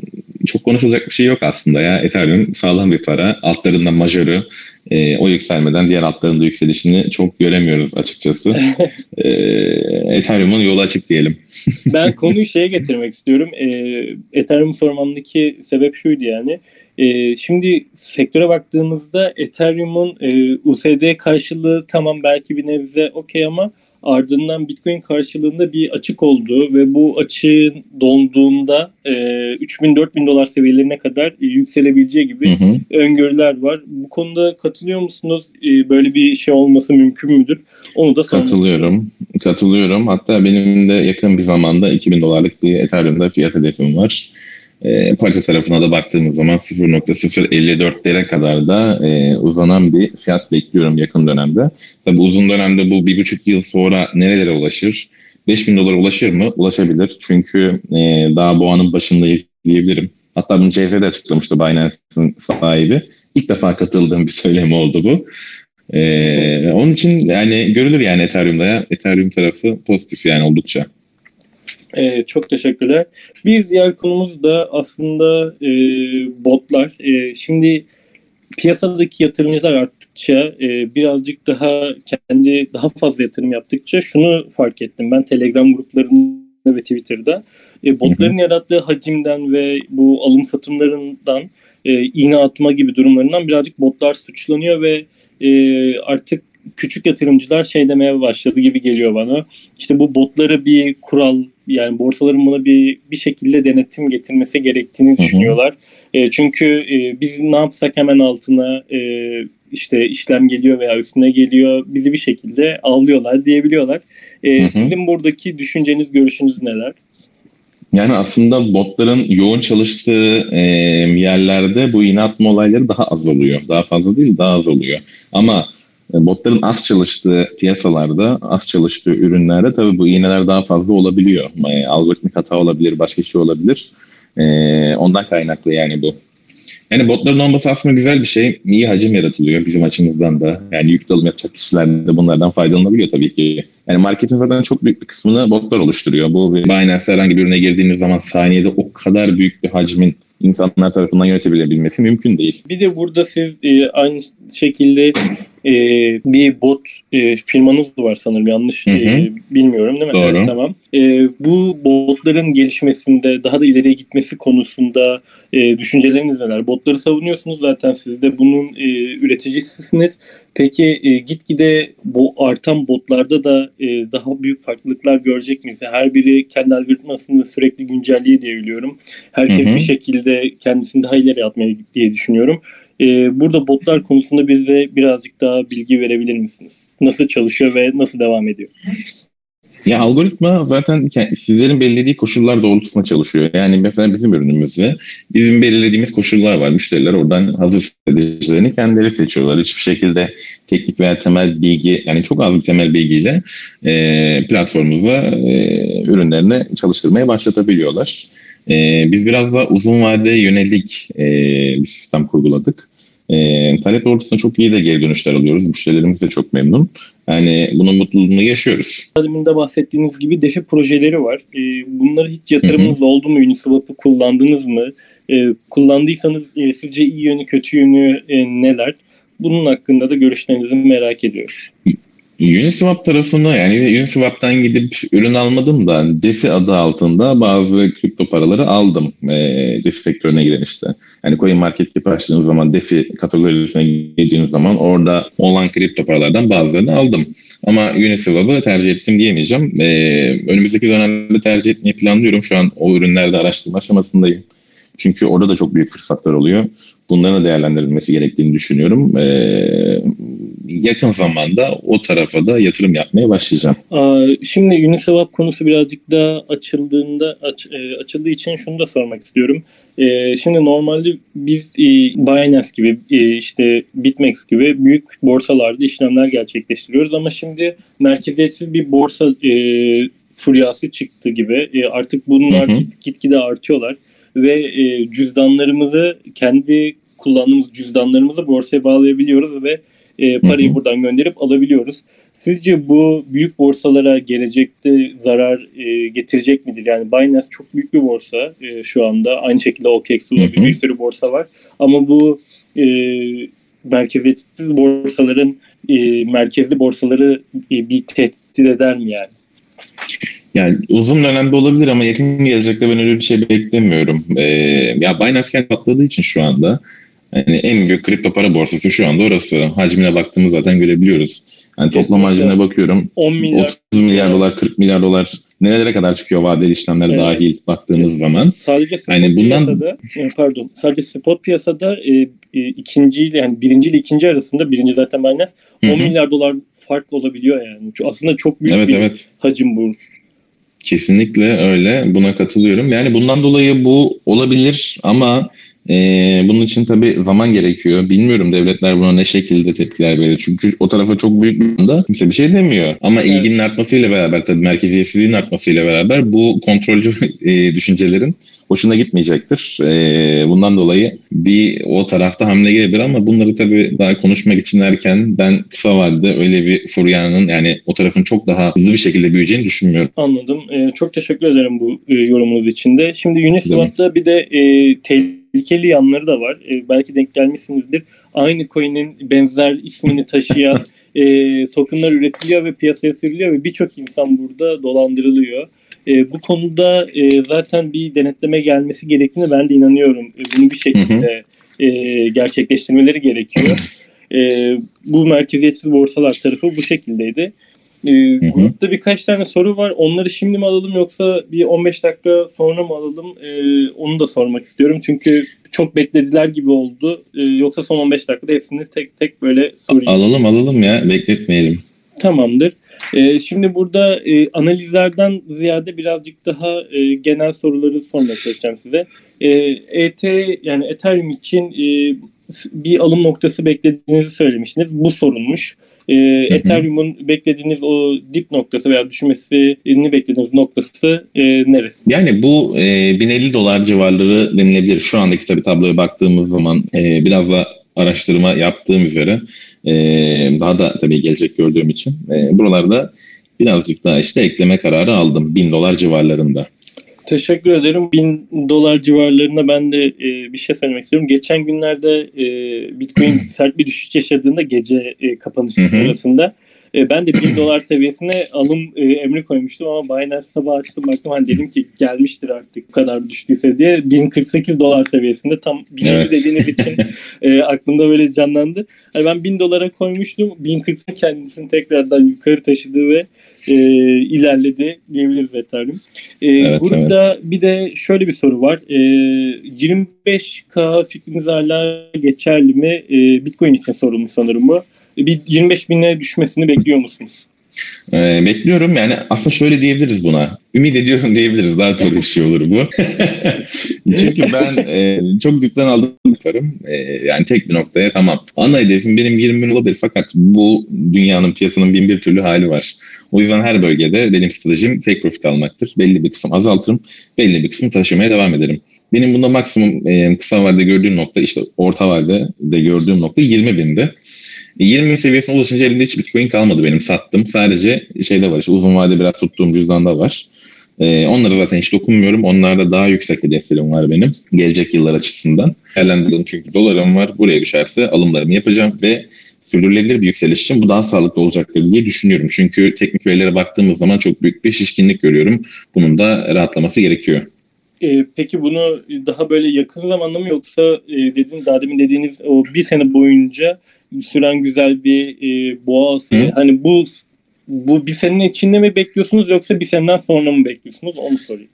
çok konuşulacak bir şey yok aslında ya. Ethereum sağlam bir para. Altlarında majörü. E, o yükselmeden diğer altlarında yükselişini çok göremiyoruz açıkçası. e, Ethereum'un yolu açık diyelim. ben konuyu şeye getirmek istiyorum. E, Ethereum sormamdaki sebep şuydu yani. E, şimdi sektöre baktığımızda Ethereum'un e, USD karşılığı tamam belki bir nebze okey ama ardından Bitcoin karşılığında bir açık oldu ve bu açığın donduğunda e, 3000-4000 dolar seviyelerine kadar yükselebileceği gibi hı hı. öngörüler var. Bu konuda katılıyor musunuz? E, böyle bir şey olması mümkün müdür? Onu da Katılıyorum. Katılıyorum. Hatta benim de yakın bir zamanda 2000 dolarlık bir Ethereum'da fiyat hedefim var. E, parça tarafına da baktığımız zaman 0.054'lere kadar da e, uzanan bir fiyat bekliyorum yakın dönemde. Tabi uzun dönemde bu bir buçuk yıl sonra nerelere ulaşır? 5000 dolara ulaşır mı? Ulaşabilir. Çünkü e, daha boğanın başındayız diyebilirim. Hatta bunu CZ'de açıklamıştı Binance'ın sahibi. İlk defa katıldığım bir söylemi oldu bu. Ee, onun için yani görülür yani Ethereum'da ya. Ethereum tarafı pozitif yani oldukça. Evet, çok teşekkürler. Bir diğer konumuz da aslında e, botlar. E, şimdi piyasadaki yatırımcılar arttıkça e, birazcık daha kendi daha fazla yatırım yaptıkça şunu fark ettim. Ben Telegram gruplarında ve Twitter'da e, botların yarattığı hacimden ve bu alım satımlarından e, iğne atma gibi durumlarından birazcık botlar suçlanıyor ve e, artık küçük yatırımcılar şey demeye başladı gibi geliyor bana. İşte bu botlara bir kural yani borsaların buna bir bir şekilde denetim getirmesi gerektiğini düşünüyorlar. E, çünkü e, biz ne yapsak hemen altına e, işte işlem geliyor veya üstüne geliyor bizi bir şekilde avlıyorlar diyebiliyorlar. E, hı hı. Sizin buradaki düşünceniz, görüşünüz neler? Yani aslında botların yoğun çalıştığı e, yerlerde bu inatma olayları daha az oluyor. Daha fazla değil daha az oluyor. Ama botların az çalıştığı piyasalarda, az çalıştığı ürünlerde tabii bu iğneler daha fazla olabiliyor. E, algoritmik hata olabilir, başka şey olabilir. E, ondan kaynaklı yani bu. Yani botların olması aslında güzel bir şey. İyi hacim yaratılıyor bizim açımızdan da. Yani yük alım yapacak kişiler de bunlardan faydalanabiliyor tabii ki. Yani marketin zaten çok büyük bir kısmını botlar oluşturuyor. Bu Binance herhangi bir ürüne girdiğiniz zaman saniyede o kadar büyük bir hacmin insanlar tarafından yönetebilebilmesi mümkün değil. Bir de burada siz e, aynı şekilde e, bir bot e, firmanız var sanırım yanlış Hı hı. e, bilmiyorum değil mi? Doğru. Evet, tamam. E, bu botların gelişmesinde daha da ileriye gitmesi konusunda e, düşünceleriniz neler? Botları savunuyorsunuz zaten siz de bunun e, üreticisisiniz. Peki e, gitgide bu artan botlarda da e, daha büyük farklılıklar görecek miyiz? Her biri kendi algoritmasını sürekli güncelliyor diye biliyorum. Herkes Hı hı. bir şekilde kendisini daha ileri atmaya diye düşünüyorum. Ee, burada botlar konusunda bize birazcık daha bilgi verebilir misiniz? Nasıl çalışıyor ve nasıl devam ediyor? Ya algoritma zaten sizlerin belirlediği koşullar doğrultusunda çalışıyor. Yani mesela bizim ürünümüzde bizim belirlediğimiz koşullar var. Müşteriler oradan hazır stratejilerini kendileri seçiyorlar. Hiçbir şekilde teknik veya temel bilgi yani çok az bir temel bilgiyle e, platformumuzda e, ürünlerini çalıştırmaya başlatabiliyorlar. E, biz biraz daha uzun vadeye yönelik e, bir sistem kurguladık. E, talep doğrultusunda çok iyi de geri dönüşler alıyoruz. Müşterilerimiz de çok memnun. Yani bunun mutluluğunu yaşıyoruz. Demin de bahsettiğiniz gibi defi projeleri var. Ee, bunları hiç yatırımınız oldu mu? Uniswap'ı kullandınız mı? Ee, kullandıysanız e, sizce iyi yönü kötü yönü e, neler? Bunun hakkında da görüşlerinizi merak ediyorum. Uniswap tarafına yani Uniswap'tan gidip ürün almadım da DeFi adı altında bazı kripto paraları aldım. E, DeFi sektörüne giren işte. Yani Coin Market Cap açtığınız zaman DeFi kategorisine girdiğiniz zaman orada olan kripto paralardan bazılarını aldım. Ama Uniswap'ı tercih ettim diyemeyeceğim. E, önümüzdeki dönemde tercih etmeyi planlıyorum. Şu an o ürünlerde araştırma aşamasındayım. Çünkü orada da çok büyük fırsatlar oluyor. Bunların da değerlendirilmesi gerektiğini düşünüyorum. Ee, yakın zamanda o tarafa da yatırım yapmaya başlayacağım. Şimdi Uniswap konusu birazcık daha açıldığında aç, e, açıldığı için şunu da sormak istiyorum. E, şimdi normalde biz e, Binance gibi e, işte Bitmex gibi büyük borsalarda işlemler gerçekleştiriyoruz ama şimdi merkeziyetsiz bir borsa e, furyası çıktı gibi. E, artık bunlar gitgide artıyorlar ve e, cüzdanlarımızı kendi kullandığımız cüzdanlarımızı borsaya bağlayabiliyoruz ve e, parayı Hı hı. buradan gönderip alabiliyoruz. Sizce bu büyük borsalara gelecekte zarar e, getirecek midir? Yani Binance çok büyük bir borsa e, şu anda. Aynı şekilde OKEX hı. bir sürü borsa var. Ama bu e, merkeziyetsiz borsaların e, merkezli borsaları e, bir tehdit eder mi yani? Yani uzun dönemde olabilir ama yakın gelecekte ben öyle bir şey beklemiyorum. Ee, ya Binance kendi patladığı için şu anda yani en büyük kripto para borsası şu anda orası. Hacmine baktığımız zaten görebiliyoruz. Yani toplam hacmine bakıyorum 10 milyar 30 milyar dolar, 40 milyar dolar nerelere kadar çıkıyor vadeli işlemler Evet. dahil baktığınız zaman. Sadece spot Yani bundan- piyasada, e, pardon, sadece spot piyasada e, e, ikinci yani birinci ile ikinci arasında birinci zaten Binance Hı 10 hı. milyar dolar fark olabiliyor yani. Aslında çok büyük Evet bir evet. hacim bu. Kesinlikle öyle. Buna katılıyorum. Yani bundan dolayı bu olabilir ama e, bunun için tabii zaman gerekiyor. Bilmiyorum devletler buna ne şekilde tepkiler verir. Çünkü o tarafa çok büyük bir anda kimse bir şey demiyor. Ama Evet. ilginin artmasıyla beraber tabii merkeziyetsizliğin artmasıyla beraber bu kontrolcü e, düşüncelerin hoşuna gitmeyecektir. E, bundan dolayı bir o tarafta hamle gelebilir ama bunları tabii daha konuşmak için erken ben kısa vadede öyle bir furyanın yani o tarafın çok daha hızlı bir şekilde büyüyeceğini düşünmüyorum. Anladım. E, çok teşekkür ederim bu e, yorumunuz için de. Şimdi Uniswap'ta bir de e, tehlikeli yanları da var. E, belki denk gelmişsinizdir. Aynı coin'in benzer ismini taşıyan e, tokenlar üretiliyor ve piyasaya sürülüyor ve birçok insan burada dolandırılıyor. E, bu konuda e, zaten bir denetleme gelmesi gerektiğini ben de inanıyorum. E, bunu bir şekilde e, gerçekleştirmeleri gerekiyor. E, bu merkeziyetsiz borsalar tarafı bu şekildeydi. E, hı. grupta birkaç tane soru var. Onları şimdi mi alalım yoksa bir 15 dakika sonra mı alalım? E, onu da sormak istiyorum. Çünkü çok beklediler gibi oldu. E, yoksa son 15 dakikada hepsini tek tek böyle sorayım. Alalım alalım ya bekletmeyelim. Tamamdır. Ee, şimdi burada e, analizlerden ziyade birazcık daha e, genel soruları sormaya çalışacağım size. E, ET yani Ethereum için e, bir alım noktası beklediğinizi söylemiştiniz. Bu sorulmuş. E, Ethereum'un beklediğiniz o dip noktası veya düşmesini beklediğiniz noktası e, neresi? Yani bu e, 1050 dolar civarları denilebilir. Şu andaki tabii tabloya baktığımız zaman e, biraz da araştırma yaptığım üzere e, daha da tabii gelecek gördüğüm için e, buralarda birazcık daha işte ekleme kararı aldım. 1000 dolar civarlarında. Teşekkür ederim. 1000 dolar civarlarında ben de e, bir şey söylemek istiyorum. Geçen günlerde e, Bitcoin sert bir düşüş yaşadığında gece e, kapanışı sırasında e, ben de 1000 dolar seviyesine alım e, emri koymuştum ama Binance sabah açtım baktım hani dedim ki gelmiştir artık bu kadar düştüyse diye 1048 dolar seviyesinde tam 1050 evet. dediğiniz için e, aklımda böyle canlandı. Hani ben 1000 dolara koymuştum. 1048 kendisini tekrardan yukarı taşıdı ve e, ilerledi diyebiliriz Ethereum. E, evet, burada evet. bir de şöyle bir soru var. E, 25K fikriniz hala geçerli mi? E, Bitcoin için sorulmuş sanırım bu bir 25 bine düşmesini bekliyor musunuz? Ee, bekliyorum yani aslında şöyle diyebiliriz buna. Ümit ediyorum diyebiliriz. Daha doğru bir şey olur bu. Çünkü ben e, çok dipten aldım yaparım. E, yani tek bir noktaya tamam. Ana hedefim benim 20 bin olabilir fakat bu dünyanın piyasanın bin bir türlü hali var. O yüzden her bölgede benim stratejim tek profit almaktır. Belli bir kısım azaltırım. Belli bir kısmı taşımaya devam ederim. Benim bunda maksimum e, kısa vadede gördüğüm nokta işte orta vadede gördüğüm nokta 20 bindi. 20 bin seviyesine ulaşınca elimde hiç bitcoin kalmadı benim sattım. Sadece şeyde var işte uzun vade biraz tuttuğum cüzdanda var. Ee, onları zaten hiç dokunmuyorum. Onlarda daha yüksek hedeflerim var benim. Gelecek yıllar açısından. Değerlendirdim çünkü dolarım var. Buraya düşerse alımlarımı yapacağım ve sürdürülebilir bir yükseliş için bu daha sağlıklı olacaktır diye düşünüyorum. Çünkü teknik verilere baktığımız zaman çok büyük bir şişkinlik görüyorum. Bunun da rahatlaması gerekiyor. E, peki bunu daha böyle yakın zamanda mı yoksa e, dediğin, daha demin dediğiniz o bir sene boyunca süren güzel bir e, boğası. Hı? Hani bu bu bir senenin içinde mi bekliyorsunuz yoksa bir seneden sonra mı bekliyorsunuz? Onu sorayım.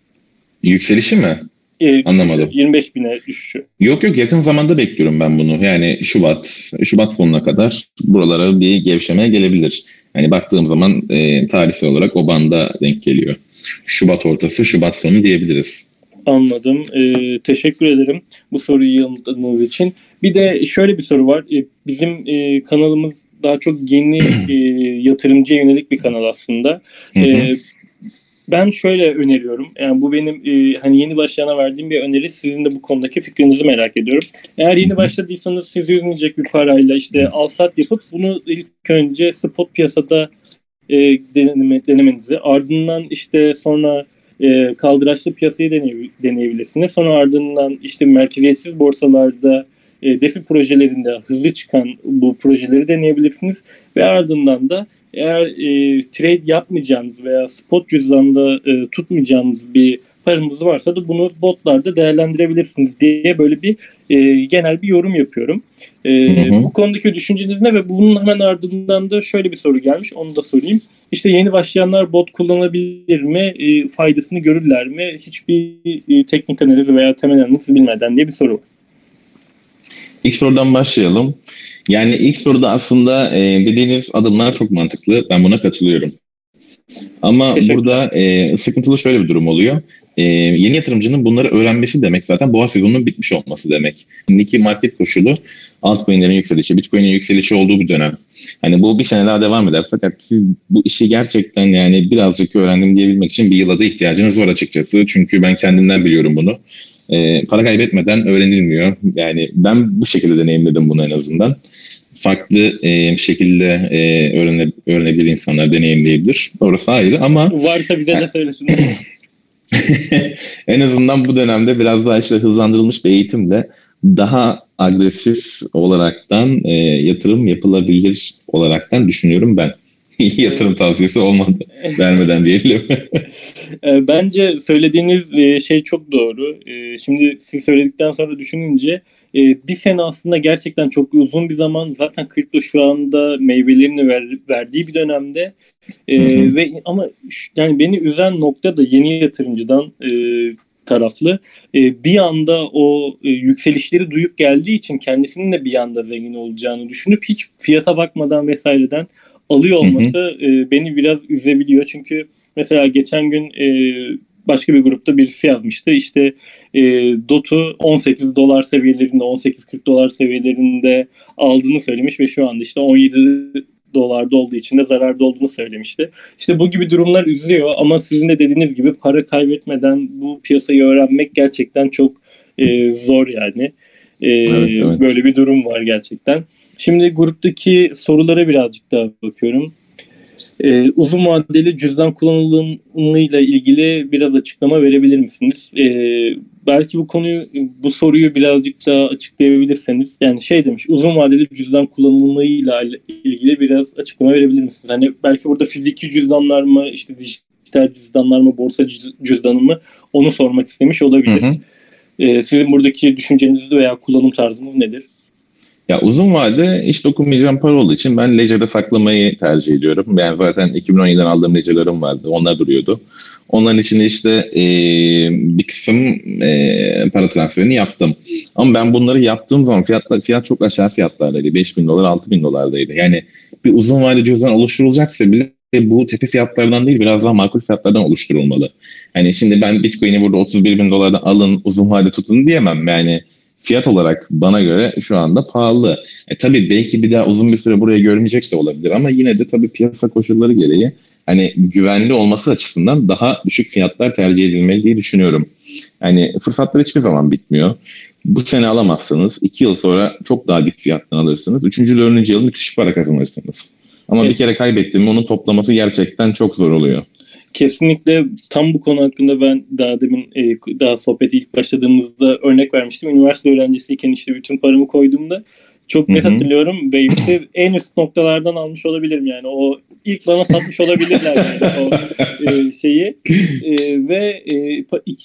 Yükselişi mi? E, Anlamadım. 25 bine düşüşü. Yok yok yakın zamanda bekliyorum ben bunu. Yani Şubat Şubat sonuna kadar buralara bir gevşemeye gelebilir. Yani baktığım zaman e, tarihsel olarak o banda denk geliyor. Şubat ortası, Şubat sonu diyebiliriz. Anladım. Ee, teşekkür ederim bu soruyu yanıtladığınız için. Bir de şöyle bir soru var. Ee, bizim e, kanalımız daha çok yeni e, yatırımcıya yönelik bir kanal aslında. Ee, ben şöyle öneriyorum. Yani bu benim e, hani yeni başlayana verdiğim bir öneri. Sizin de bu konudaki fikrinizi merak ediyorum. Eğer yeni başladıysanız siz yüzmeyecek bir parayla işte al sat yapıp bunu ilk önce spot piyasada e, deneme, denemenizi ardından işte sonra e, kaldıraçlı piyasayı deney, deneyebilirsiniz. Sonra ardından işte merkeziyetsiz borsalarda e, defi projelerinde hızlı çıkan bu projeleri deneyebilirsiniz. Ve ardından da eğer e, trade yapmayacağınız veya spot cüzdanda e, tutmayacağınız bir paranız varsa da bunu botlarda değerlendirebilirsiniz diye böyle bir e, genel bir yorum yapıyorum. E, hı hı. Bu konudaki düşünceniz ne ve bunun hemen ardından da şöyle bir soru gelmiş onu da sorayım. İşte yeni başlayanlar bot kullanabilir mi? E, faydasını görürler mi? Hiçbir e, teknik analiz veya temel analiz bilmeden diye bir soru var. İlk sorudan başlayalım. Yani ilk soruda aslında e, dediğiniz adımlar çok mantıklı. Ben buna katılıyorum. Ama burada e, sıkıntılı şöyle bir durum oluyor. E, yeni yatırımcının bunları öğrenmesi demek zaten boğa sezonunun bitmiş olması demek. Şimdiki market koşulu altcoin'lerin yükselişi, bitcoin'in yükselişi olduğu bir dönem. Hani bu bir sene daha devam eder. Fakat siz bu işi gerçekten yani birazcık öğrendim diyebilmek için bir yıla da ihtiyacınız var açıkçası. Çünkü ben kendimden biliyorum bunu. E, para kaybetmeden öğrenilmiyor. Yani ben bu şekilde deneyimledim bunu en azından. Farklı e, şekilde e, öğrene, öğrenebilir insanlar deneyimleyebilir. Orası ayrı ama... Varsa bize de söylesin. en azından bu dönemde biraz daha işte hızlandırılmış bir eğitimle daha agresif olaraktan e, yatırım yapılabilir olaraktan düşünüyorum ben. yatırım tavsiyesi olmadı vermeden diyelim. E, bence söylediğiniz e, şey çok doğru. E, şimdi siz söyledikten sonra düşününce bir sene aslında gerçekten çok uzun bir zaman. Zaten kripto şu anda meyvelerini ver, verdiği bir dönemde. Hı hı. Ve ama yani beni üzen nokta da yeni yatırımcıdan taraflı e, bir anda o e, yükselişleri duyup geldiği için kendisinin de bir anda zengin olacağını düşünüp hiç fiyata bakmadan vesaireden alıyor olması hı hı. E, beni biraz üzebiliyor. Çünkü mesela geçen gün e, başka bir grupta birisi yazmıştı. İşte e, DOT'u 18 dolar seviyelerinde 18-40 dolar seviyelerinde aldığını söylemiş ve şu anda işte 17 dolarda olduğu için de zararda olduğunu söylemişti. İşte bu gibi durumlar üzüyor ama sizin de dediğiniz gibi para kaybetmeden bu piyasayı öğrenmek gerçekten çok e, zor yani. E, evet, evet. Böyle bir durum var gerçekten. Şimdi gruptaki sorulara birazcık daha bakıyorum. Ee, uzun vadeli cüzdan kullanılımıyla ilgili biraz açıklama verebilir misiniz? Ee, belki bu konuyu, bu soruyu birazcık daha açıklayabilirseniz. Yani şey demiş, uzun vadeli cüzdan kullanımıyla ilgili biraz açıklama verebilir misiniz? Hani belki burada fiziki cüzdanlar mı, işte dijital cüzdanlar mı, borsa cüzdanı mı onu sormak istemiş olabilir. Hı hı. Ee, sizin buradaki düşünceniz veya kullanım tarzınız nedir? Ya uzun vade iş dokunmayacağım para olduğu için ben Ledger'de saklamayı tercih ediyorum. Ben zaten 2017'den aldığım Ledger'larım vardı. Onlar duruyordu. Onların içinde işte e, bir kısım e, para transferini yaptım. Ama ben bunları yaptığım zaman fiyatlar, fiyat çok aşağı fiyatlardaydı. 5 bin dolar, 6 bin dolardaydı. Yani bir uzun vade cüzdan oluşturulacaksa bile bu tepe fiyatlardan değil biraz daha makul fiyatlardan oluşturulmalı. Yani şimdi ben Bitcoin'i burada 31 bin dolardan alın uzun vade tutun diyemem. Yani fiyat olarak bana göre şu anda pahalı. E tabii belki bir daha uzun bir süre buraya görmeyecek de olabilir ama yine de tabii piyasa koşulları gereği hani güvenli olması açısından daha düşük fiyatlar tercih edilmeli diye düşünüyorum. Yani fırsatlar hiçbir zaman bitmiyor. Bu sene alamazsınız. iki yıl sonra çok daha dik fiyattan alırsınız. Üçüncü, dördüncü yıl müthiş para kazanırsınız. Ama evet. bir kere kaybettim onun toplaması gerçekten çok zor oluyor. Kesinlikle tam bu konu hakkında ben daha demin e, daha sohbeti ilk başladığımızda örnek vermiştim. Üniversite öğrencisiyken işte bütün paramı koyduğumda çok net hatırlıyorum ve işte en üst noktalardan almış olabilirim yani. O ilk bana satmış olabilirler yani o e, şeyi. E, ve e,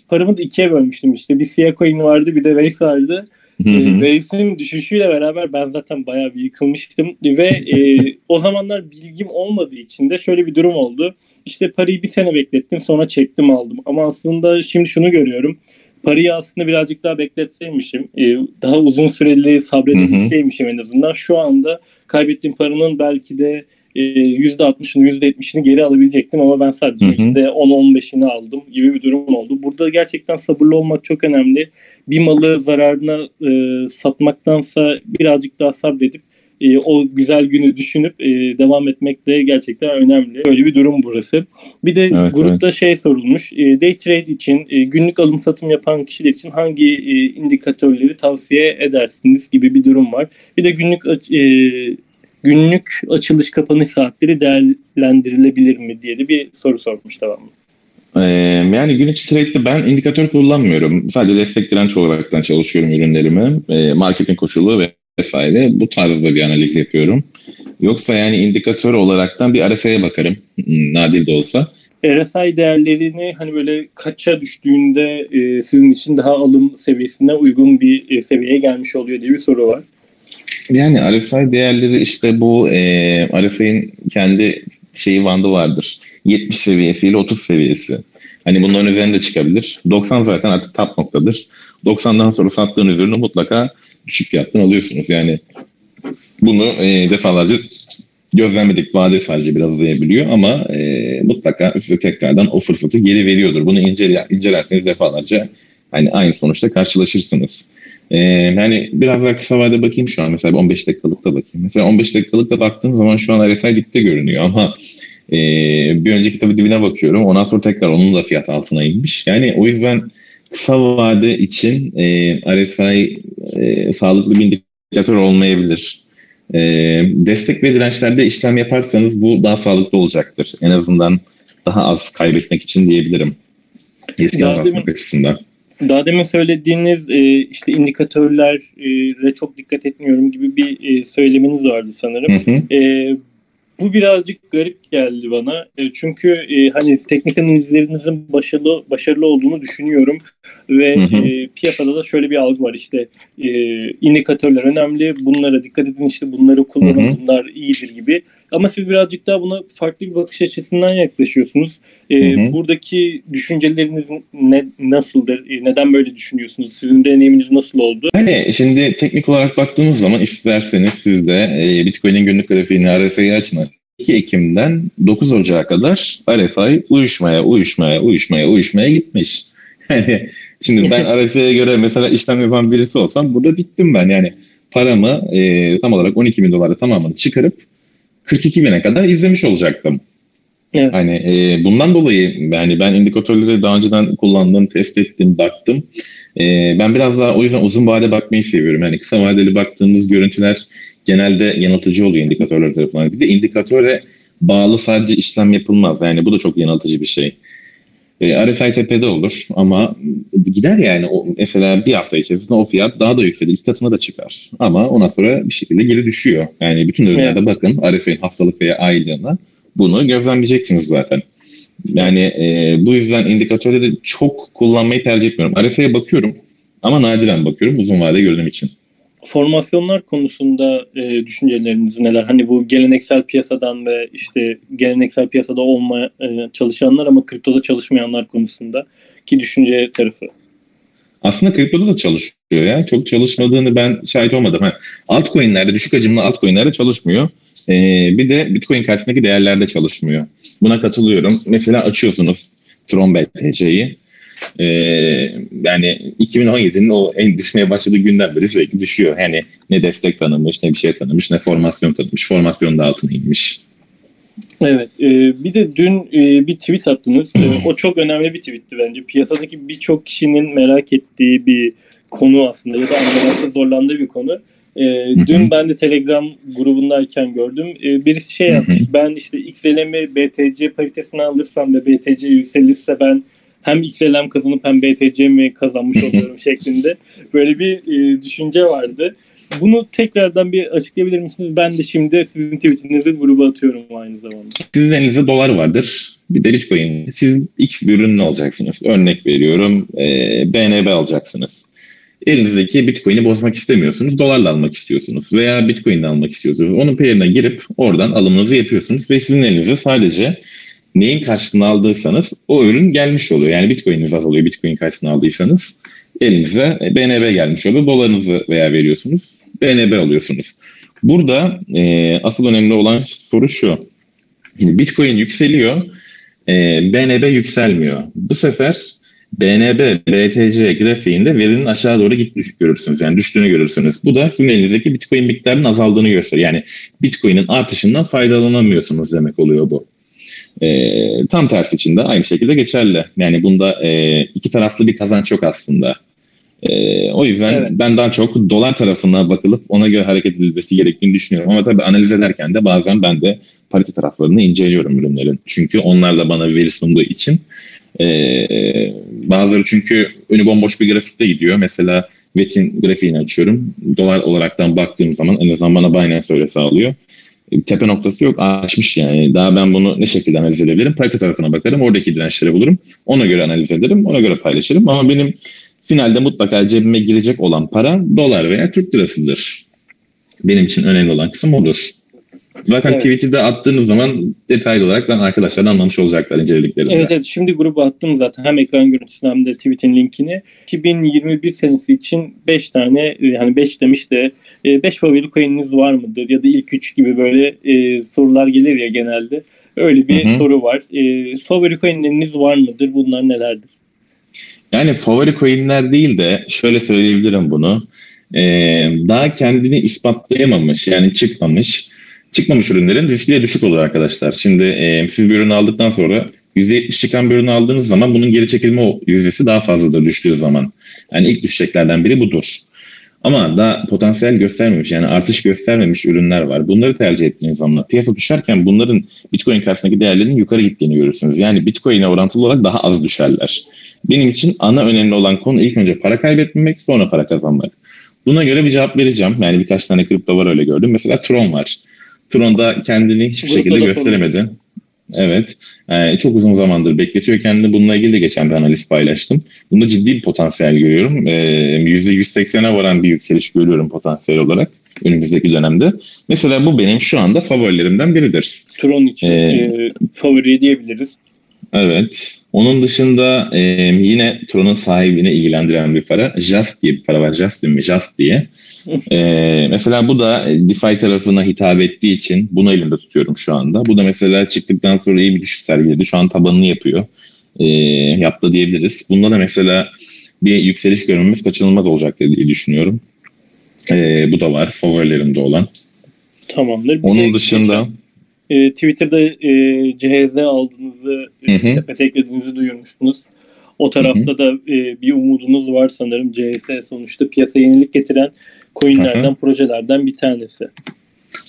paramı da ikiye bölmüştüm işte. Bir siyah coin vardı bir de Waves vardı. Wave'sin düşüşüyle beraber ben zaten bayağı bir yıkılmıştım ve e, o zamanlar bilgim olmadığı için de şöyle bir durum oldu. İşte parayı bir sene beklettim sonra çektim aldım ama aslında şimdi şunu görüyorum. Parayı aslında birazcık daha bekletseymişim, e, daha uzun süreli sabredebilseymişim en azından şu anda kaybettiğim paranın belki de %60'ını e, %70'ini geri alabilecektim ama ben sadece %10-15'ini aldım gibi bir durum oldu. Burada gerçekten sabırlı olmak çok önemli. Bir malı zararına e, satmaktansa birazcık daha sabredip e, o güzel günü düşünüp e, devam etmek de gerçekten önemli. Böyle bir durum burası. Bir de evet, grupta evet. şey sorulmuş. E, day trade için e, günlük alım satım yapan kişiler için hangi e, indikatörleri tavsiye edersiniz gibi bir durum var. Bir de günlük e, günlük açılış kapanış saatleri değerlendirilebilir mi diye de bir soru sormuş mı? Ee, yani gün içi trade'de ben indikatör kullanmıyorum. Sadece destek direnç olaraktan çalışıyorum ürünlerimi. Ee, marketing koşulu ve vesaire bu tarzda bir analiz yapıyorum. Yoksa yani indikatör olaraktan bir RSI'ye bakarım. Hmm, nadir de olsa. RSI değerlerini hani böyle kaça düştüğünde e, sizin için daha alım seviyesine uygun bir e, seviyeye gelmiş oluyor diye bir soru var. Yani RSI değerleri işte bu e, RSI'nin kendi şeyi bandı vardır. 70 seviyesi ile 30 seviyesi. Hani bunların üzerinde çıkabilir. 90 zaten artık top noktadır. 90'dan sonra sattığın ürünü mutlaka düşük fiyattan alıyorsunuz. Yani bunu e, defalarca gözlemledik. Vade sadece biraz uzayabiliyor ama e, mutlaka size tekrardan o fırsatı geri veriyordur. Bunu incele, incelerseniz defalarca hani aynı sonuçta karşılaşırsınız. Ee, yani biraz daha kısa vade bakayım şu an mesela 15 dakikalıkta bakayım. Mesela 15 dakikalıkta baktığım zaman şu an RSI dipte görünüyor ama e, bir önceki tabii dibine bakıyorum. Ondan sonra tekrar onun da fiyat altına inmiş. Yani o yüzden kısa vade için e, RSI e, sağlıklı bir indikatör olmayabilir. E, destek ve dirençlerde işlem yaparsanız bu daha sağlıklı olacaktır. En azından daha az kaybetmek için diyebilirim. Riski azaltmak açısından. Daha demin söylediğiniz e, işte indikatörlere çok dikkat etmiyorum gibi bir e, söyleminiz vardı sanırım. Hı hı. E, bu birazcık garip geldi bana. E, çünkü e, hani teknik analizlerinizin başarılı başarılı olduğunu düşünüyorum ve hı hı. E, piyasada da şöyle bir algı var işte e, indikatörler önemli. Bunlara dikkat edin işte bunları kullanın. Hı hı. Bunlar iyidir gibi. Ama siz birazcık daha buna farklı bir bakış açısından yaklaşıyorsunuz. E, hı hı. Buradaki düşünceleriniz ne nasıldır? E, neden böyle düşünüyorsunuz? Sizin deneyiminiz nasıl oldu? Hani şimdi teknik olarak baktığımız zaman isterseniz siz de e, Bitcoin'in günlük grafiğini RSI'yi açın. 2 Ekim'den 9 Ocak'a kadar RSI uyuşmaya, uyuşmaya, uyuşmaya, uyuşmaya gitmiş. Yani şimdi ben RSI'ye göre mesela işlem yapan birisi olsam burada bittim ben. Yani paramı e, tam olarak 12 bin dolara tamamını çıkarıp 42 bine kadar izlemiş olacaktım. Evet. Hani e, bundan dolayı yani ben indikatörleri daha önceden kullandım, test ettim, baktım. E, ben biraz daha o yüzden uzun vade bakmayı seviyorum. Yani kısa vadeli baktığımız görüntüler genelde yanıltıcı oluyor indikatörler tarafından. Bir de indikatöre bağlı sadece işlem yapılmaz. Yani bu da çok yanıltıcı bir şey. E, RSI tepede olur ama gider yani. O, mesela bir hafta içerisinde o fiyat daha da yükselir. İlk katına da çıkar. Ama ondan sonra bir şekilde geri düşüyor. Yani bütün ürünlerde evet. bakın RSI'nin haftalık veya aylığına bunu gözlemleyeceksiniz zaten. Yani e, bu yüzden indikatörleri çok kullanmayı tercih etmiyorum. RSI'ye bakıyorum ama nadiren bakıyorum uzun vade gördüğüm için. Formasyonlar konusunda e, düşünceleriniz neler? Hani bu geleneksel piyasadan ve işte geleneksel piyasada olmaya e, çalışanlar ama kriptoda çalışmayanlar konusunda ki düşünce tarafı. Aslında kriptoda da çalışıyor ya. Çok çalışmadığını ben şahit olmadım. Ha, altcoin'lerde, düşük hacimli altcoin'lerde çalışmıyor. Ee, bir de Bitcoin karşısındaki değerlerde çalışmıyor. Buna katılıyorum. Mesela açıyorsunuz Tron BTC'yi. Ee, yani 2017'nin o en düşmeye başladığı günden beri sürekli düşüyor. Yani ne destek tanımış, ne bir şey tanımış, ne formasyon tanımış. Formasyon da altına inmiş. Evet. E, bir de dün e, bir tweet attınız. E, o çok önemli bir tweetti bence. Piyasadaki birçok kişinin merak ettiği bir konu aslında ya da anlamakta zorlandığı bir konu. E, dün ben de Telegram grubundayken gördüm. E, birisi şey yapmış. ben işte XLM'i BTC paritesine alırsam ve BTC yükselirse ben hem XLM kazanıp hem BTC mi kazanmış oluyorum şeklinde böyle bir e, düşünce vardı. Bunu tekrardan bir açıklayabilir misiniz? Ben de şimdi sizin tweetinizi gruba atıyorum aynı zamanda. Sizin elinizde dolar vardır. Bir de Bitcoin. Siz X bir ürün alacaksınız. Örnek veriyorum. E, BNB alacaksınız. Elinizdeki Bitcoin'i bozmak istemiyorsunuz. Dolarla almak istiyorsunuz. Veya Bitcoin'le almak istiyorsunuz. Onun pairine girip oradan alımınızı yapıyorsunuz. Ve sizin elinizde sadece neyin karşılığını aldıysanız o ürün gelmiş oluyor. Yani Bitcoin'iniz azalıyor. Bitcoin karşılığını aldıysanız elinize BNB gelmiş oluyor. Dolarınızı veya veriyorsunuz. BNB alıyorsunuz. Burada e, asıl önemli olan soru şu. Bitcoin yükseliyor. E, BNB yükselmiyor. Bu sefer BNB, BTC grafiğinde verinin aşağı doğru gittiğini görürsünüz. Yani düştüğünü görürsünüz. Bu da sizin elinizdeki Bitcoin miktarının azaldığını gösteriyor. Yani Bitcoin'in artışından faydalanamıyorsunuz demek oluyor bu. E, tam tersi için de aynı şekilde geçerli. Yani bunda e, iki taraflı bir kazanç yok aslında. E, o yüzden evet. ben daha çok dolar tarafına bakılıp ona göre hareket edilmesi gerektiğini düşünüyorum. Ama tabii analiz ederken de bazen ben de parite taraflarını inceliyorum ürünlerin. Çünkü onlar da bana bir veri sunduğu için e, bazıları çünkü önü bomboş bir grafikte gidiyor. Mesela VET'in grafiğini açıyorum. Dolar olaraktan baktığım zaman en azından bana Binance öyle sağlıyor tepe noktası yok. Açmış yani. Daha ben bunu ne şekilde analiz edebilirim? Parite tarafına bakarım. Oradaki dirençleri bulurum. Ona göre analiz ederim. Ona göre paylaşırım. Ama benim finalde mutlaka cebime girecek olan para dolar veya Türk lirasıdır. Benim için önemli olan kısım odur. Zaten evet. tweet'i de attığınız zaman detaylı olarak ben arkadaşlar anlamış olacaklar incelediklerinde. Evet, evet şimdi gruba attım zaten hem ekran görüntüsünü hem de tweet'in linkini. 2021 senesi için 5 tane yani 5 demiş de 5 favori coin'iniz var mıdır? Ya da ilk 3 gibi böyle e, sorular gelir ya genelde. Öyle bir Hı-hı. soru var. E, favori coin'leriniz var mıdır? Bunlar nelerdir? Yani favori coin'ler değil de şöyle söyleyebilirim bunu. Ee, daha kendini ispatlayamamış yani çıkmamış çıkmamış ürünlerin riski de düşük olur arkadaşlar. Şimdi e, siz bir ürün aldıktan sonra %70 çıkan bir ürünü aldığınız zaman bunun geri çekilme yüzdesi daha fazladır düştüğü zaman. Yani ilk düşeceklerden biri budur. Ama daha potansiyel göstermemiş yani artış göstermemiş ürünler var. Bunları tercih ettiğiniz zaman piyasa düşerken bunların Bitcoin karşısındaki değerlerinin yukarı gittiğini görürsünüz. Yani Bitcoin'e orantılı olarak daha az düşerler. Benim için ana önemli olan konu ilk önce para kaybetmemek sonra para kazanmak. Buna göre bir cevap vereceğim. Yani birkaç tane kripto var öyle gördüm. Mesela Tron var. Tron'da kendini hiçbir Burada şekilde gösteremedi. Sorun. Evet. Ee, çok uzun zamandır bekletiyor kendini. Bununla ilgili de geçen bir analiz paylaştım. Bunda ciddi bir potansiyel görüyorum. Ee, %180'e varan bir yükseliş görüyorum potansiyel olarak önümüzdeki dönemde. Mesela bu benim şu anda favorilerimden biridir. Tron için ee, e, favori diyebiliriz. Evet. Onun dışında e, yine Tron'un sahibine ilgilendiren bir para. Just diye bir para var. Justin mi? Just diye. Ee, mesela bu da DeFi tarafına hitap ettiği için bunu elimde tutuyorum şu anda. Bu da mesela çıktıktan sonra iyi bir düşüş sergiledi. Şu an tabanını yapıyor. Ee, yaptı diyebiliriz. Bunda da mesela bir yükseliş görmemiz kaçınılmaz olacak diye düşünüyorum. Ee, bu da var. Favorilerimde olan. Tamamdır. Bir Onun dışında e, Twitter'da e, CHZ aldığınızı, e, sepete eklediğinizi duyurmuştunuz. O tarafta hı hı. da e, bir umudunuz var sanırım. CS sonuçta piyasa yenilik getiren coinlerden, hı hı. projelerden bir tanesi.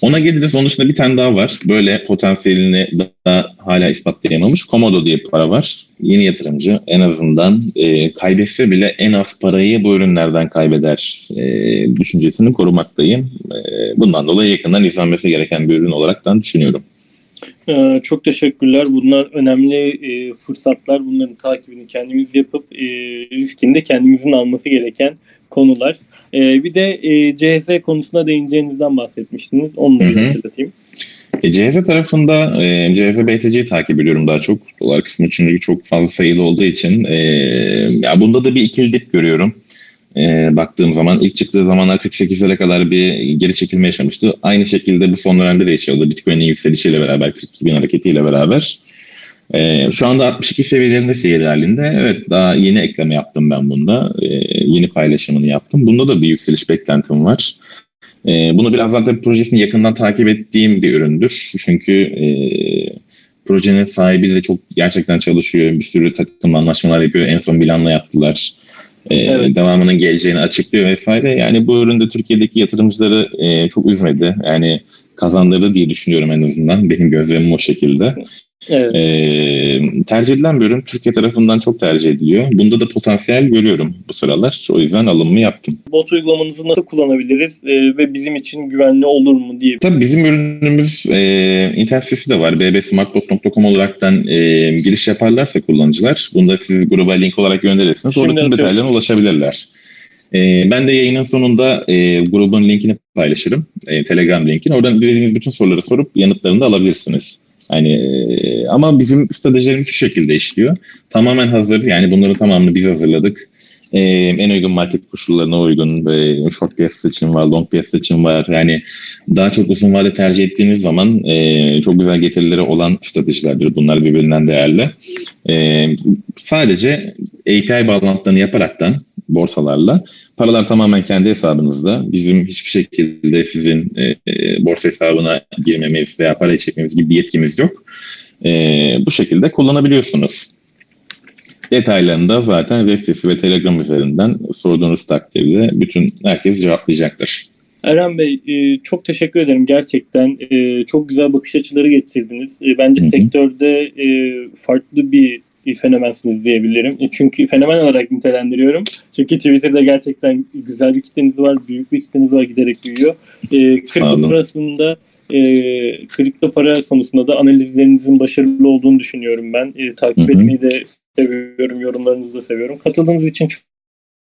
Ona geliriz. Onun dışında bir tane daha var. Böyle potansiyelini daha hala ispatlayamamış. Komodo diye bir para var. Yeni yatırımcı en azından e, kaybetse bile en az parayı bu ürünlerden kaybeder e, düşüncesini korumaktayım. E, bundan dolayı yakından izlenmesi gereken bir ürün olaraktan düşünüyorum. Ee, çok teşekkürler. Bunlar önemli e, fırsatlar. Bunların takibini kendimiz yapıp e, riskini de kendimizin alması gereken konular. E, bir de e, CHS konusuna değineceğinizden bahsetmiştiniz. Onu da hatırlatayım. E, CHF tarafında e, CHF BTC'yi takip ediyorum daha çok. Dolar kısmı çünkü çok fazla sayılı olduğu için. E, ya bunda da bir ikili dip görüyorum. E, baktığım zaman ilk çıktığı zamanlar 48'lere kadar bir geri çekilme yaşamıştı. Aynı şekilde bu son dönemde de yaşıyordu. Bitcoin'in yükselişiyle beraber, 42 bin hareketiyle beraber. E, şu anda 62 seviyelerinde seyir halinde. Evet daha yeni ekleme yaptım ben bunda. E, yeni paylaşımını yaptım. Bunda da bir yükseliş beklentim var. E, bunu biraz zaten projesini yakından takip ettiğim bir üründür. Çünkü e, projenin sahibi de çok gerçekten çalışıyor. Bir sürü takım anlaşmalar yapıyor. En son Bilan'la yaptılar. E, Evet. Devamının geleceğini açıklıyor vesaire. Yani bu üründe Türkiye'deki yatırımcıları e, çok üzmedi. Yani kazandırdı diye düşünüyorum en azından. Benim gözlemim o şekilde. Evet. E, tercih edilen bir ürün Türkiye tarafından çok tercih ediliyor. Bunda da potansiyel görüyorum bu sıralar. O yüzden alımımı yaptım. Bot uygulamanızı nasıl kullanabiliriz e, ve bizim için güvenli olur mu diye. Tabii bizim ürünümüz e, internet sitesi de var. bbsmartbot.com olaraktan e, giriş yaparlarsa kullanıcılar. Bunu da siz gruba link olarak gönderirsiniz. Şimdi Orada tüm detaylarına ulaşabilirler. E, ben de yayının sonunda e, grubun linkini paylaşırım. E, Telegram linkini. Oradan dilediğiniz bütün soruları sorup yanıtlarını da alabilirsiniz. Yani e, ama bizim stratejilerimiz şu şekilde işliyor. Tamamen hazır. Yani bunların tamamını biz hazırladık. E, en uygun market koşullarına uygun e, short piyasası için var, long piyasası için var. Yani daha çok uzun vade tercih ettiğiniz zaman e, çok güzel getirileri olan stratejilerdir. Bunlar birbirinden değerli. E, sadece API bağlantılarını yaparaktan borsalarla paralar tamamen kendi hesabınızda. Bizim hiçbir şekilde sizin e, e, borsa hesabına girmemiz veya para çekmemiz gibi bir yetkimiz yok. E, bu şekilde kullanabiliyorsunuz. Detaylarını da zaten web sitesi ve Telegram üzerinden sorduğunuz takdirde bütün herkes cevaplayacaktır. Eren Bey e, çok teşekkür ederim gerçekten. E, çok güzel bakış açıları getirdiniz. Bence Hı hı. sektörde farklı bir fenomensiniz diyebilirim. E, çünkü fenomen olarak nitelendiriyorum. Çünkü Twitter'da gerçekten güzel bir kitleniz var, büyük bir kitleniz var giderek büyüyor. E, kripto parasında e, kripto para konusunda da analizlerinizin başarılı olduğunu düşünüyorum ben. E, takip Hı hı. etmeyi de seviyorum, yorumlarınızı da seviyorum. Katıldığınız için çok,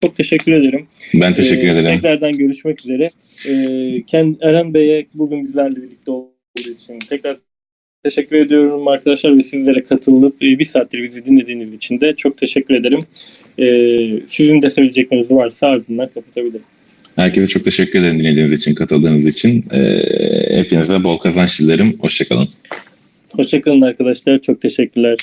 çok teşekkür ederim. Ben teşekkür Ee, ederim. Tekrardan görüşmek üzere. Ee, Ken Eren Bey'e bugün bizlerle birlikte olduğu için tekrar teşekkür ediyorum arkadaşlar ve sizlere katılıp e, bir saattir bizi dinlediğiniz için de çok teşekkür ederim. Ee, sizin de söyleyecekleriniz varsa ardından kapatabilirim. Herkese çok teşekkür ederim dinlediğiniz için, katıldığınız için. Ee, hepinize bol kazanç dilerim. Hoşçakalın. Hoşçakalın arkadaşlar. Çok teşekkürler.